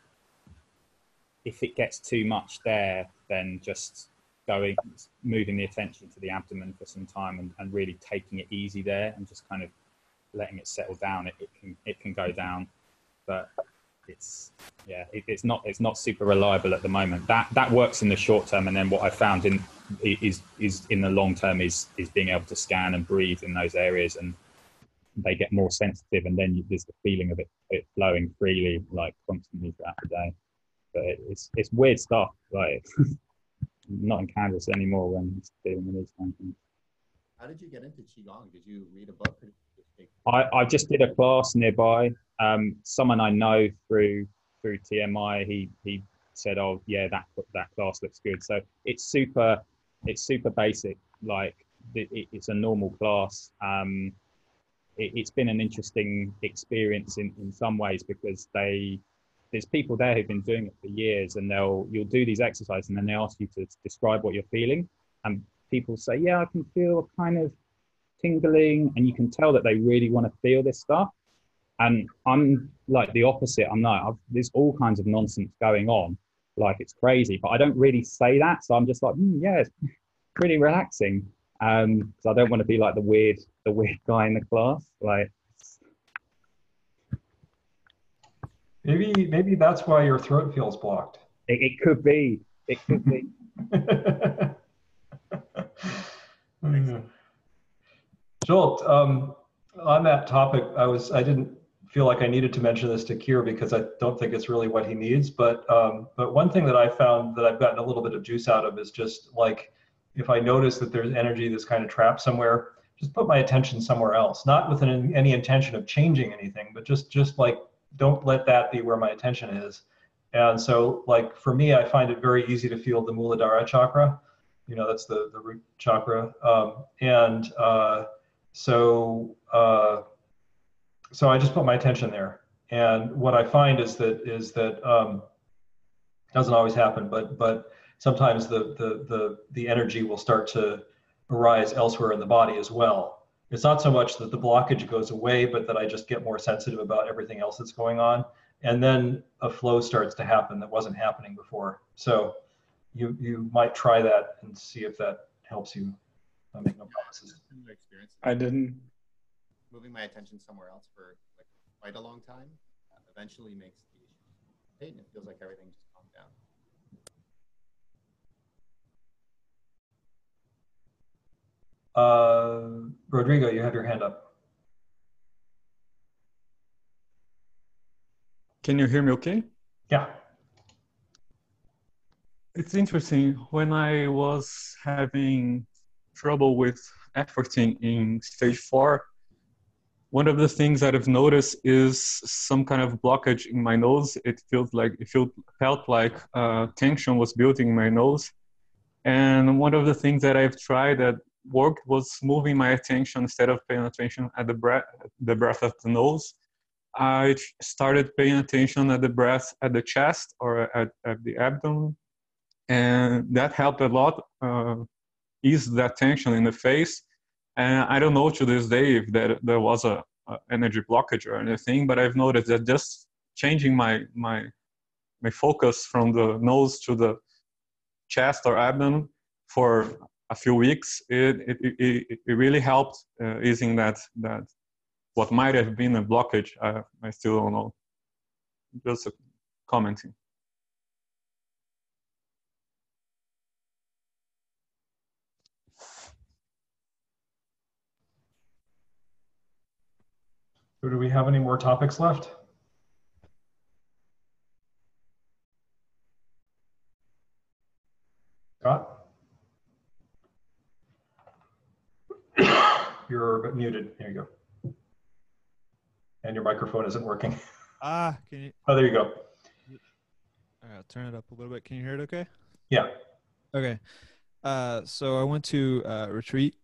if it gets too much there, then just going, moving the attention to the abdomen for some time and, and really taking it easy there and just kind of letting it settle down, it, it can it can go down. But it's yeah, it, it's not it's not super reliable at the moment. That that works in the short term, and then what I found in is is in the long term is is being able to scan and breathe in those areas and they get more sensitive, and then you, there's the feeling of it, it flowing freely, like constantly throughout the day. But it, it's it's weird stuff. Like not in Kansas anymore when dealing with these kind of things. How did you get into qigong? Did you read a book? I, I just did a class nearby. Um, someone I know through through TMI, he he said, "Oh yeah, that that class looks good." So it's super it's super basic. Like it, it's a normal class. Um, it, has been an interesting experience in, in some ways because they there's people there who've been doing it for years and they'll you'll do these exercises and then they ask you to describe what you're feeling and people say yeah i can feel kind of tingling and you can tell that they really want to feel this stuff and i'm like the opposite i'm like I've, there's all kinds of nonsense going on. Like it's crazy but i don't really say that so i'm just like mm, yeah it's pretty relaxing. Um because i don't want to be like the weird the weird guy in the class like maybe maybe that's why your throat feels blocked. It, it could be it could be. Jolt, um, on that topic, I was I didn't feel like I needed to mention this to Keir because I don't think it's really what he needs. But um, but one thing that I found that I've gotten a little bit of juice out of is just like if I notice that there's energy that's kind of trapped somewhere, just put my attention somewhere else, not with an, any intention of changing anything, but just just like don't let that be where my attention is. And so, like for me, I find it very easy to feel the Muladhara chakra. You know, that's the the root chakra. Um, and uh, so uh, so I just put my attention there. And what I find is that is that um, doesn't always happen, but but sometimes the, the, the, the energy will start to arise elsewhere in the body as well. It's not so much that the blockage goes away, but that I just get more sensitive about everything else that's going on. And then a flow starts to happen that wasn't happening before. So you you might try that and see if that helps you uh, make no promises. I didn't. Moving my attention somewhere else for like quite a long time uh, eventually makes the issue and it feels like everything just calmed down. Uh, Rodrigo, you have your hand up. Can you hear me okay? Yeah. It's interesting. When I was having trouble with efforting in stage four, one of the things that I've noticed is some kind of blockage in my nose. It feels like it felt felt like uh, tension was building in my nose. And one of the things that I've tried that worked was moving my attention instead of paying attention at the breath, the breath of the nose. I started paying attention at the breath at the chest or at, at the abdomen and that helped a lot uh, ease that tension in the face and i don't know to this day if there, there was a, a, energy blockage or anything but i've noticed that just changing my my my focus from the nose to the chest or abdomen for a few weeks it it, it, it really helped uh, easing that that what might have been a blockage i, I still don't know. Just commenting So do we have any more topics left? Scott? You're muted. There you go. And your microphone isn't working. Ah, can you? Oh, there you go. All right, I'll turn it up a little bit. Can you hear it okay? Yeah. Okay. Uh, so I went to uh, retreat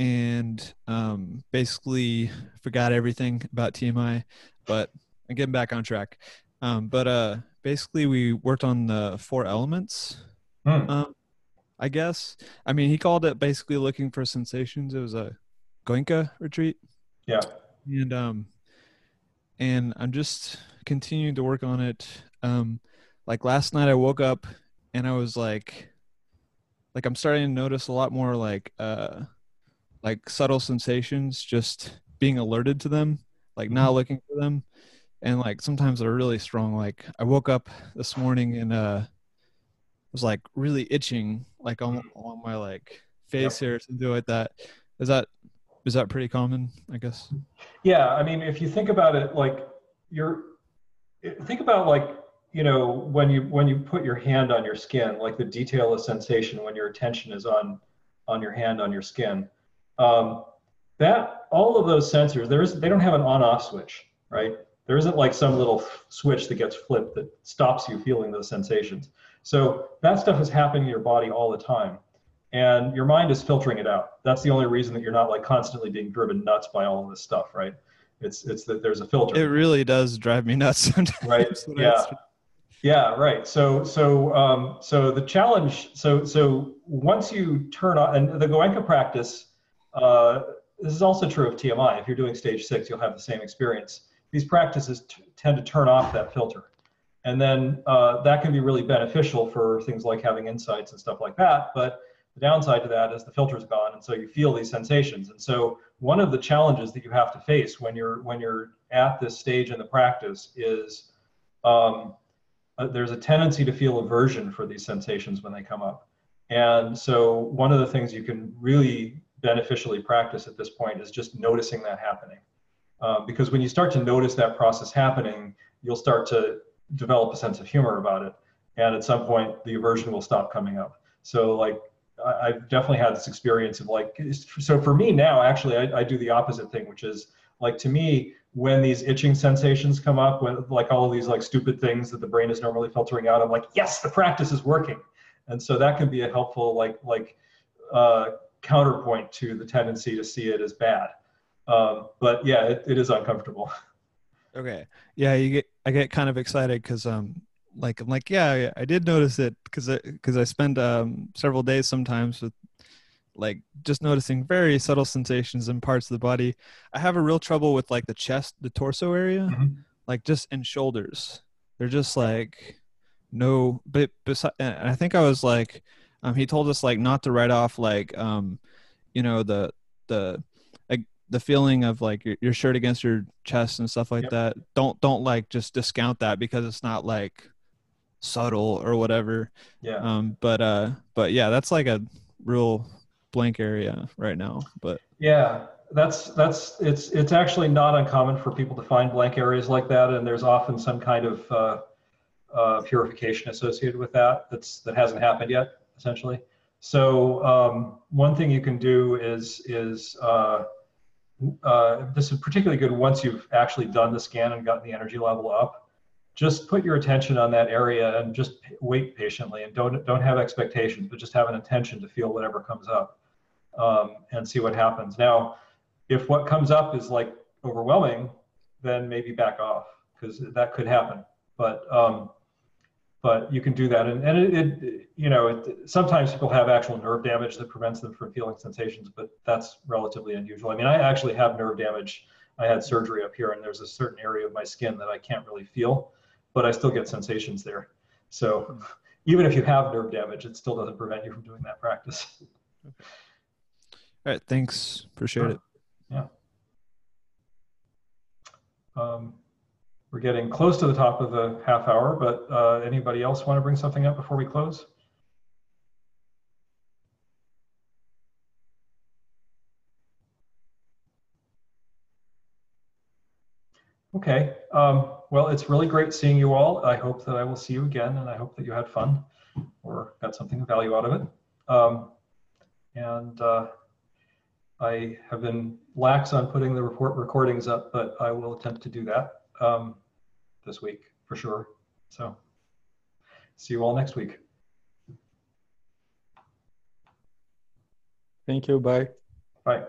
and um, basically forgot everything about TMI, but I'm getting back on track. Um, but uh, basically, we worked on the four elements. Hmm. Um, I guess. I mean, he called it basically looking for sensations. It was a Goenka retreat. Yeah. And um, and I'm just continuing to work on it. Um, like last night, I woke up and I was like, like I'm starting to notice a lot more like uh like subtle sensations, just being alerted to them, like not looking for them. And like sometimes they're really strong. Like I woke up this morning and uh was like really itching like on, on my like face Yep. here, something like that. Is that is that pretty common, I guess? Yeah, I mean, if you think about it, like you're, think about like you know when you when you put your hand on your skin, like the detail of sensation when your attention is on on your hand on your skin. Um, that all of those sensors, there's they don't have an on-off switch, right? There isn't like some little f- switch that gets flipped that stops you feeling those sensations. So that stuff is happening in your body all the time and your mind is filtering it out. That's the only reason that you're not like constantly being driven nuts by all of this stuff, right? It's it's that there's a filter. It really does drive me nuts sometimes. Right. Yeah. Yeah, right. So so um, so the challenge so so once you turn on and the Goenka practice, uh, this is also true of TMI. If you're doing stage six, you'll have the same experience. These practices tend to turn off that filter, and then uh, that can be really beneficial for things like having insights and stuff like that. But the downside to that is the filter's gone, and so you feel these sensations. And so one of the challenges that you have to face when you're when you're at this stage in the practice is um, uh, there's a tendency to feel aversion for these sensations when they come up. And so one of the things you can really beneficially practice at this point is just noticing that happening. Um, because when you start to notice that process happening, you'll start to develop a sense of humor about it. And at some point, the aversion will stop coming up. So like, I, I've definitely had this experience of like, so for me now, actually, I, I do the opposite thing, which is like to me, when these itching sensations come up, when like all of these like stupid things that the brain is normally filtering out, I'm like, yes, the practice is working. And so that can be a helpful like like uh, counterpoint to the tendency to see it as bad. Um, but yeah, it, it is uncomfortable. Okay. Yeah, you get I get kind of excited because um like I'm like yeah I did notice it because because I, spend um several days sometimes with like just noticing very subtle sensations in parts of the body. I have a real trouble with like the chest, the torso area, Mhm. like just and shoulders. They're just like no, but besides, I think I was like, um, he told us like not to write off like, um, you know, the the like the feeling of like your, your shirt against your chest and stuff like yep. that. Don't don't like just discount that because it's not like subtle or whatever. Yeah. Um, but uh, but yeah, that's like a real blank area right now. But yeah, that's that's it's it's actually not uncommon for people to find blank areas like that, and there's often some kind of uh, uh, purification associated with that that's that hasn't happened yet, essentially. So um, one thing you can do is is uh, uh, this is particularly good once you've actually done the scan and gotten the energy level up. Just put your attention on that area and just wait patiently and don't don't have expectations, but just have an intention to feel whatever comes up um, and see what happens. Now, if what comes up is like overwhelming, then maybe back off because that could happen. But um, but you can do that, and and it, it you know it, sometimes people have actual nerve damage that prevents them from feeling sensations, but that's relatively unusual. I mean, I actually have nerve damage. I had surgery up here, and there's a certain area of my skin that I can't really feel, but I still get sensations there. So even if you have nerve damage, it still doesn't prevent you from doing that practice. All right, thanks. Appreciate sure. it. Yeah. Um, we're getting close to the top of the half hour, but uh, anybody else want to bring something up before we close? Okay, um, well, it's really great seeing you all. I hope that I will see you again, and I hope that you had fun or got something of value out of it. Um, and uh, I have been lax on putting the report recordings up, but I will attempt to do that um, this week for sure. So see you all next week. Thank you. Bye. Bye.